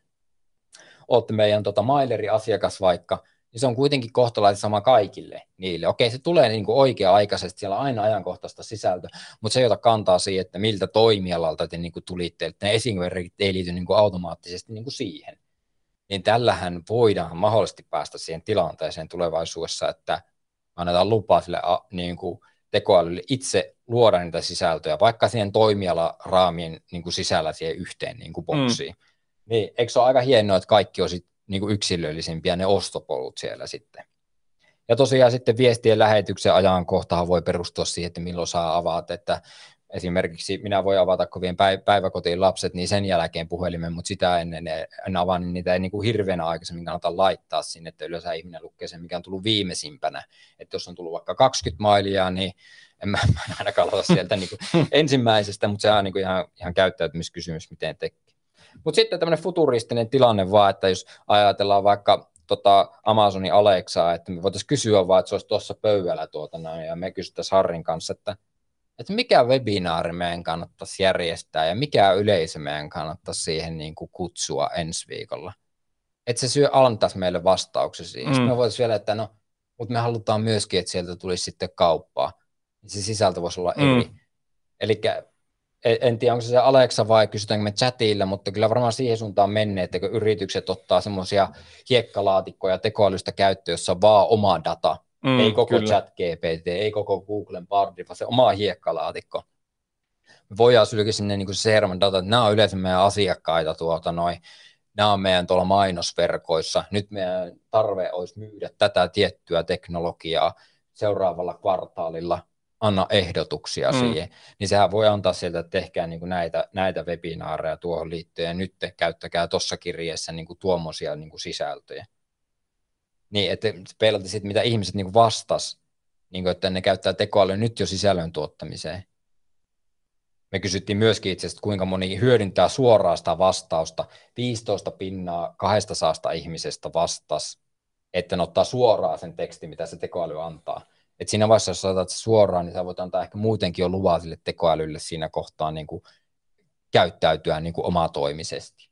olette meidän tota maileri-asiakas vaikka, niin se on kuitenkin kohtalaisen sama kaikille niille. Okei, se tulee niin kuin oikea-aikaisesti, siellä on aina ajankohtaista sisältöä, mutta se ei ota kantaa siihen, että miltä toimialalta te niin kuin tulitte, että ne esimerkit ei liity niin kuin automaattisesti niin kuin siihen. Niin tällähän voidaan mahdollisesti päästä siihen tilanteeseen tulevaisuudessa, että annetaan lupaa sille niin kuin tekoälylle itse luoda niitä sisältöjä, vaikka siihen toimialaraamien niin kuin sisällä siihen yhteen niin kuin boksiin. Mm. Niin, eikö se ole aika hienoa, että kaikki on sit, niin kuin yksilöllisimpiä ne ostopolut siellä sitten. Ja tosiaan sitten viestien lähetyksen ajankohtahan voi perustua siihen, että milloin saa avata, että esimerkiksi minä voin avata, kun vien päiväkotiin lapset, niin sen jälkeen puhelimen, mutta sitä ennen en avaa, niin niitä ei niin kuin hirveänä aikaisemmin kannata laittaa sinne, että yleensä ihminen lukee sen, mikä on tullut viimeisimpänä. Että jos on tullut vaikka 20 mailia, niin en mä, (laughs) mä ainakaan aloita sieltä niin kuin (laughs) ensimmäisestä, mutta se on niin kuin ihan, ihan käyttäytymiskysymys, miten tekee. Mutta sitten tämmöinen futuristinen tilanne vaan, että jos ajatellaan vaikka tota Amazonin Alexaa, että me voitaisiin kysyä vaan, että se olisi tuossa pöydällä tuota näin, ja me kysyttäisiin Harrin kanssa, että että mikä webinaari meidän kannattaisi järjestää ja mikä yleisö meidän kannattaisi siihen niin kuin kutsua ensi viikolla. Että se syö antaisi meille vastauksia siihen. Mm. Sitten me voitaisiin vielä, että no, mutta me halutaan myöskin, että sieltä tulisi sitten kauppaa. Se sisältö voisi olla eri. Mm. Eli en tiedä, onko se se Alexa vai kysytäänkö me chatilla, mutta kyllä varmaan siihen suuntaan menee, että kun yritykset ottaa semmoisia hiekkalaatikkoja tekoälystä käyttöön, jossa on vaan oma data, Mm, ei koko kyllä. chat GPT, ei koko Googlen Bardi, vaan se oma hiekkalaatikko. Me voidaan sylkeä sinne niin kuin se data, että nämä on yleensä meidän asiakkaita tuota noin, nämä on meidän tuolla mainosverkoissa. Nyt meidän tarve olisi myydä tätä tiettyä teknologiaa seuraavalla kvartaalilla. Anna ehdotuksia mm. siihen, niin sehän voi antaa sieltä, että tehkää niin kuin näitä, näitä webinaareja tuohon liittyen, ja nyt te käyttäkää tuossa kirjeessä niin kuin tuommoisia niin kuin sisältöjä. Niin, että peilata sitten, mitä ihmiset niin kuin vastas, niin kuin, että ne käyttää tekoälyä nyt jo sisällön tuottamiseen. Me kysyttiin myöskin itse asiassa, kuinka moni hyödyntää suoraan sitä vastausta. 15 pinnaa 200 ihmisestä vastas, että ne ottaa suoraan sen tekstin, mitä se tekoäly antaa. Et siinä vaiheessa, jos se suoraan, niin sä voit antaa ehkä muutenkin jo luvaa sille tekoälylle siinä kohtaa niin kuin käyttäytyä niin kuin omatoimisesti.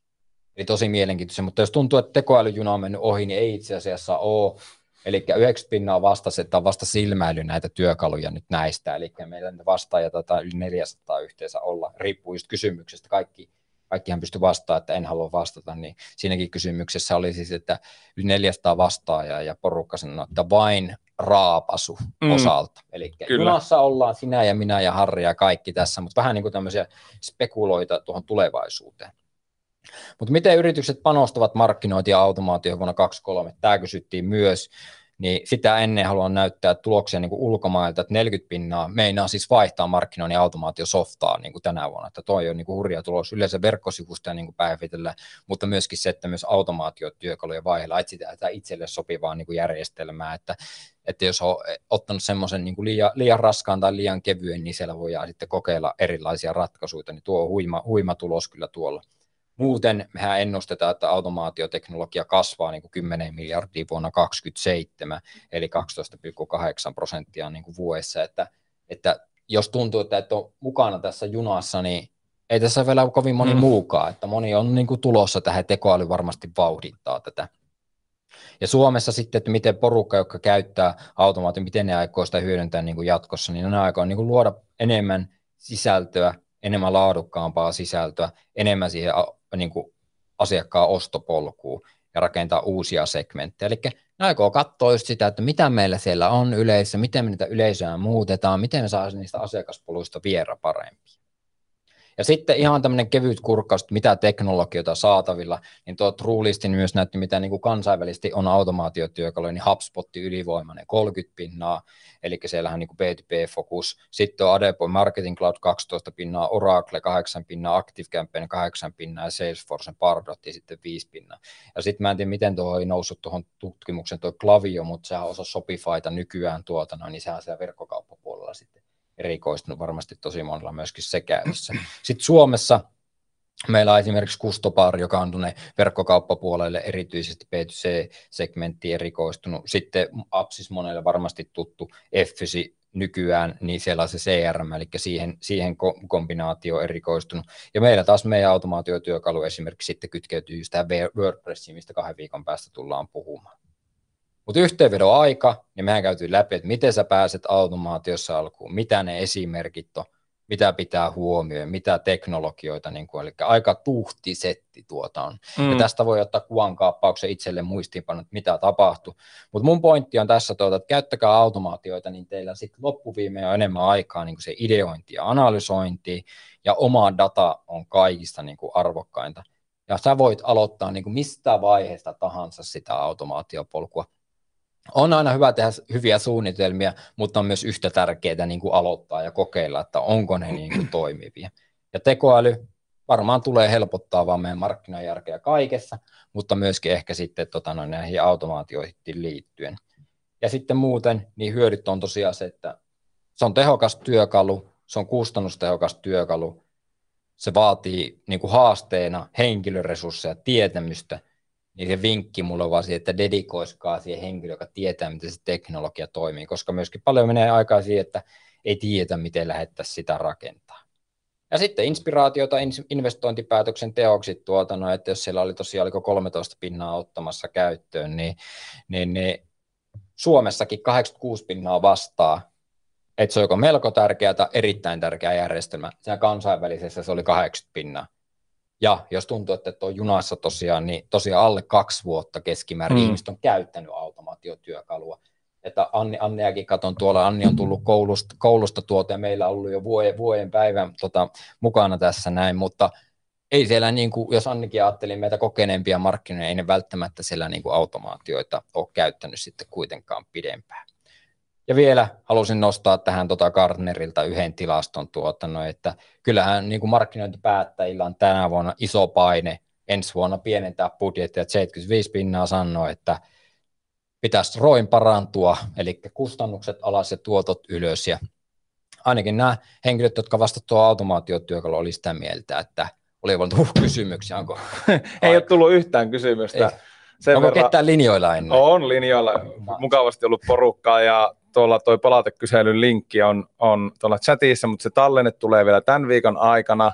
Eli tosi mielenkiintoista, mutta jos tuntuu, että tekoälyjuna on mennyt ohi, niin ei itse asiassa ole. Eli 90 pinnaa vastasi, että on vasta silmäily näitä työkaluja nyt näistä, eli meillä vastaajia taitaa yli 400 yhteensä olla, riippuu just kysymyksestä, kaikki, kaikkihan pysty vastaamaan, että en halua vastata, niin siinäkin kysymyksessä oli siis, että yli 400 vastaajaa ja porukka sanoi, että vain raapasu mm, osalta. Eli junassa ollaan sinä ja minä ja Harri ja kaikki tässä, mutta vähän niin kuin tämmöisiä spekuloita tuohon tulevaisuuteen. Mutta miten yritykset panostavat markkinointi ja automaatioon vuonna 2023? Tämä kysyttiin myös. Niin sitä ennen haluan näyttää tuloksia niin ulkomailta, että 40 pinnaa meinaa siis vaihtaa markkinoinnin automaatiosoftaa niin kuin tänä vuonna. Että toi on niin kuin hurja tulos yleensä verkkosivusta niin kuin päivitellä, mutta myöskin se, että myös automaatiotyökalujen vaiheella etsitään itselle sopivaa niin kuin järjestelmää, että että jos on ottanut semmoisen niin liian, liian raskaan tai liian kevyen, niin siellä voidaan sitten kokeilla erilaisia ratkaisuja, niin tuo on huima, huima tulos kyllä tuolla. Muuten mehän ennustetaan, että automaatioteknologia kasvaa niin kuin 10 miljardia vuonna 2027, eli 12,8 prosenttia niin kuin vuodessa, että, että jos tuntuu, että et on mukana tässä junassa, niin ei tässä vielä ole kovin moni mm. muukaan, että moni on niin kuin tulossa tähän, tekoäly varmasti vauhdittaa tätä. Ja Suomessa sitten, että miten porukka, joka käyttää automaatio, miten ne aikoo sitä hyödyntää niin kuin jatkossa, niin ne aikoo niin kuin luoda enemmän sisältöä, enemmän laadukkaampaa sisältöä, enemmän siihen niin kuin asiakkaan ostopolkuun ja rakentaa uusia segmenttejä. Eli ne aikoo katsoa just sitä, että mitä meillä siellä on yleisössä, miten me niitä yleisöä muutetaan, miten me saadaan niistä asiakaspoluista viera parempia. Ja sitten ihan tämmöinen kevyt kurkkaus, mitä teknologioita saatavilla, niin tuo Truelistin myös näytti, mitä niin kuin kansainvälisesti on automaatiotyökaluja, niin HubSpotti ylivoimainen 30 pinnaa, eli siellähän niin kuin B2B-fokus. Sitten on Adepo Marketing Cloud 12 pinnaa, Oracle 8 pinnaa, Active Campaign 8 pinnaa ja Salesforce Pardotti sitten 5 pinnaa. Ja sitten mä en tiedä, miten tuo ei noussut tuohon tutkimuksen tuo Klavio, mutta sehän osa Shopifyta nykyään tuota, no, niin sehän siellä verkkokauppapuolella sitten erikoistunut varmasti tosi monella myöskin se käytössä. Sitten Suomessa meillä on esimerkiksi Kustopar, joka on tuonne verkkokauppapuolelle erityisesti B2C-segmentti erikoistunut. Sitten Apsis monelle varmasti tuttu Effisi nykyään, niin siellä on se CRM, eli siihen, siihen kombinaatio erikoistunut. Ja meillä taas meidän automaatiotyökalu esimerkiksi sitten kytkeytyy tähän WordPressiin, mistä kahden viikon päästä tullaan puhumaan. Mutta yhteenvedon aika, niin mehän käytiin läpi, että miten sä pääset automaatiossa alkuun, mitä ne esimerkit on, mitä pitää huomioida, mitä teknologioita, niin kuin, eli aika tuhtisetti tuota on. Mm. Ja tästä voi ottaa kuvankaappauksen itselle muistiinpanot, mitä tapahtuu. Mutta mun pointti on tässä, tuota, että käyttäkää automaatioita, niin teillä sitten loppuviimeen on enemmän aikaa niin kuin se ideointi ja analysointi, ja oma data on kaikista niin kuin arvokkainta. Ja sä voit aloittaa niin kuin mistä vaiheesta tahansa sitä automaatiopolkua on aina hyvä tehdä hyviä suunnitelmia, mutta on myös yhtä tärkeää niin kuin aloittaa ja kokeilla, että onko ne niin kuin toimivia. Ja tekoäly varmaan tulee helpottaa vaan meidän markkinajärkeä kaikessa, mutta myöskin ehkä sitten tota, noin, näihin automaatioihin liittyen. Ja sitten muuten, niin hyödyt on tosiaan se, että se on tehokas työkalu, se on kustannustehokas työkalu, se vaatii niin kuin haasteena henkilöresursseja, tietämystä – niin se vinkki mulle on vaan siihen, että dedikoiskaa siihen henkilö, joka tietää, miten se teknologia toimii, koska myöskin paljon menee aikaa siihen, että ei tiedä, miten lähettäisiin sitä rakentaa. Ja sitten inspiraatiota investointipäätöksen teoksi tuota, no, että jos siellä oli tosiaan oliko 13 pinnaa ottamassa käyttöön, niin, niin, niin Suomessakin 86 pinnaa vastaa, että se on joko melko tärkeä tai erittäin tärkeä järjestelmä. Siellä kansainvälisessä se oli 80 pinnaa. Ja jos tuntuu, että tuo junassa tosiaan, niin tosiaan alle kaksi vuotta keskimäärin mm. ihmiset on käyttänyt automaatiotyökalua. Että Anni, Anniakin katon tuolla, Anni on tullut koulusta, koulusta tuota ja meillä on ollut jo vuoden, vuoden päivän tota, mukana tässä näin, mutta ei siellä, niin kuin, jos Annikin ajatteli meitä kokeneempia markkinoja, ei ne välttämättä siellä niin kuin automaatioita ole käyttänyt sitten kuitenkaan pidempään. Ja vielä halusin nostaa tähän tota Gardnerilta yhden tilaston tuotannon, että kyllähän niin kuin markkinointipäättäjillä on tänä vuonna iso paine ensi vuonna pienentää budjettia, 75 pinnaa sanoo, että pitäisi roin parantua, eli kustannukset alas ja tuotot ylös, ja ainakin nämä henkilöt, jotka vastaavat tuo automaatiotyökalu, oli sitä mieltä, että oli ollut uh, kysymyksiä, onko? Ei ole tullut yhtään kysymystä. Ei. Sen Onko verran... ketään linjoilla ennen? On linjoilla, mukavasti ollut porukkaa ja tuolla toi palautekyselyn linkki on, on tuolla chatissa, mutta se tallenne tulee vielä tämän viikon aikana.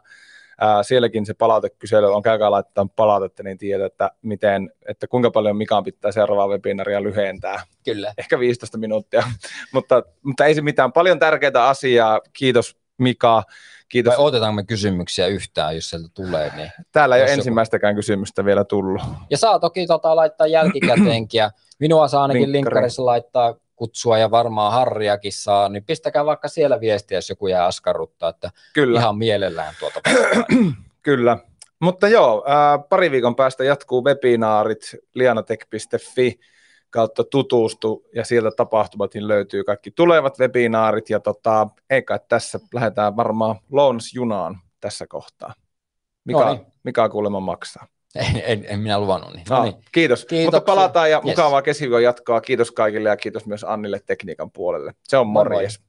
Ää, sielläkin se palautekysely on, käykää laittaa palautetta, niin tiedät, että, miten, että kuinka paljon Mikaan pitää seuraavaa webinaria lyhentää. Kyllä. Ehkä 15 minuuttia, (laughs) mutta, mutta ei se mitään. Paljon tärkeää asiaa. Kiitos Mika. Kiitos. Vai otetaanko me kysymyksiä yhtään, jos sieltä tulee? Niin Täällä ei ole ensimmäistäkään kysymystä vielä tullut. Ja saa toki tota, laittaa jälkikäteenkin. Minua saa ainakin Linkkari. linkkarissa laittaa kutsua ja varmaan Harriakin saa, niin pistäkää vaikka siellä viestiä, jos joku jää askarruttaa, että Kyllä. ihan mielellään tuota (clears throat) Kyllä. Mutta joo, äh, pari viikon päästä jatkuu webinaarit lianatech.fi kautta tutustu ja sieltä tapahtumat niin löytyy kaikki tulevat webinaarit ja tota, eikä tässä lähdetään varmaan lounasjunaan tässä kohtaa. Mikä, no niin. mikä kuulemma maksaa? En, en, en minä luvannut niin. No, niin. Kiitos. Kiitoksia. Mutta palataan ja yes. mukavaa keskiviikon jatkoa. Kiitos kaikille ja kiitos myös Annille tekniikan puolelle. Se on morjes.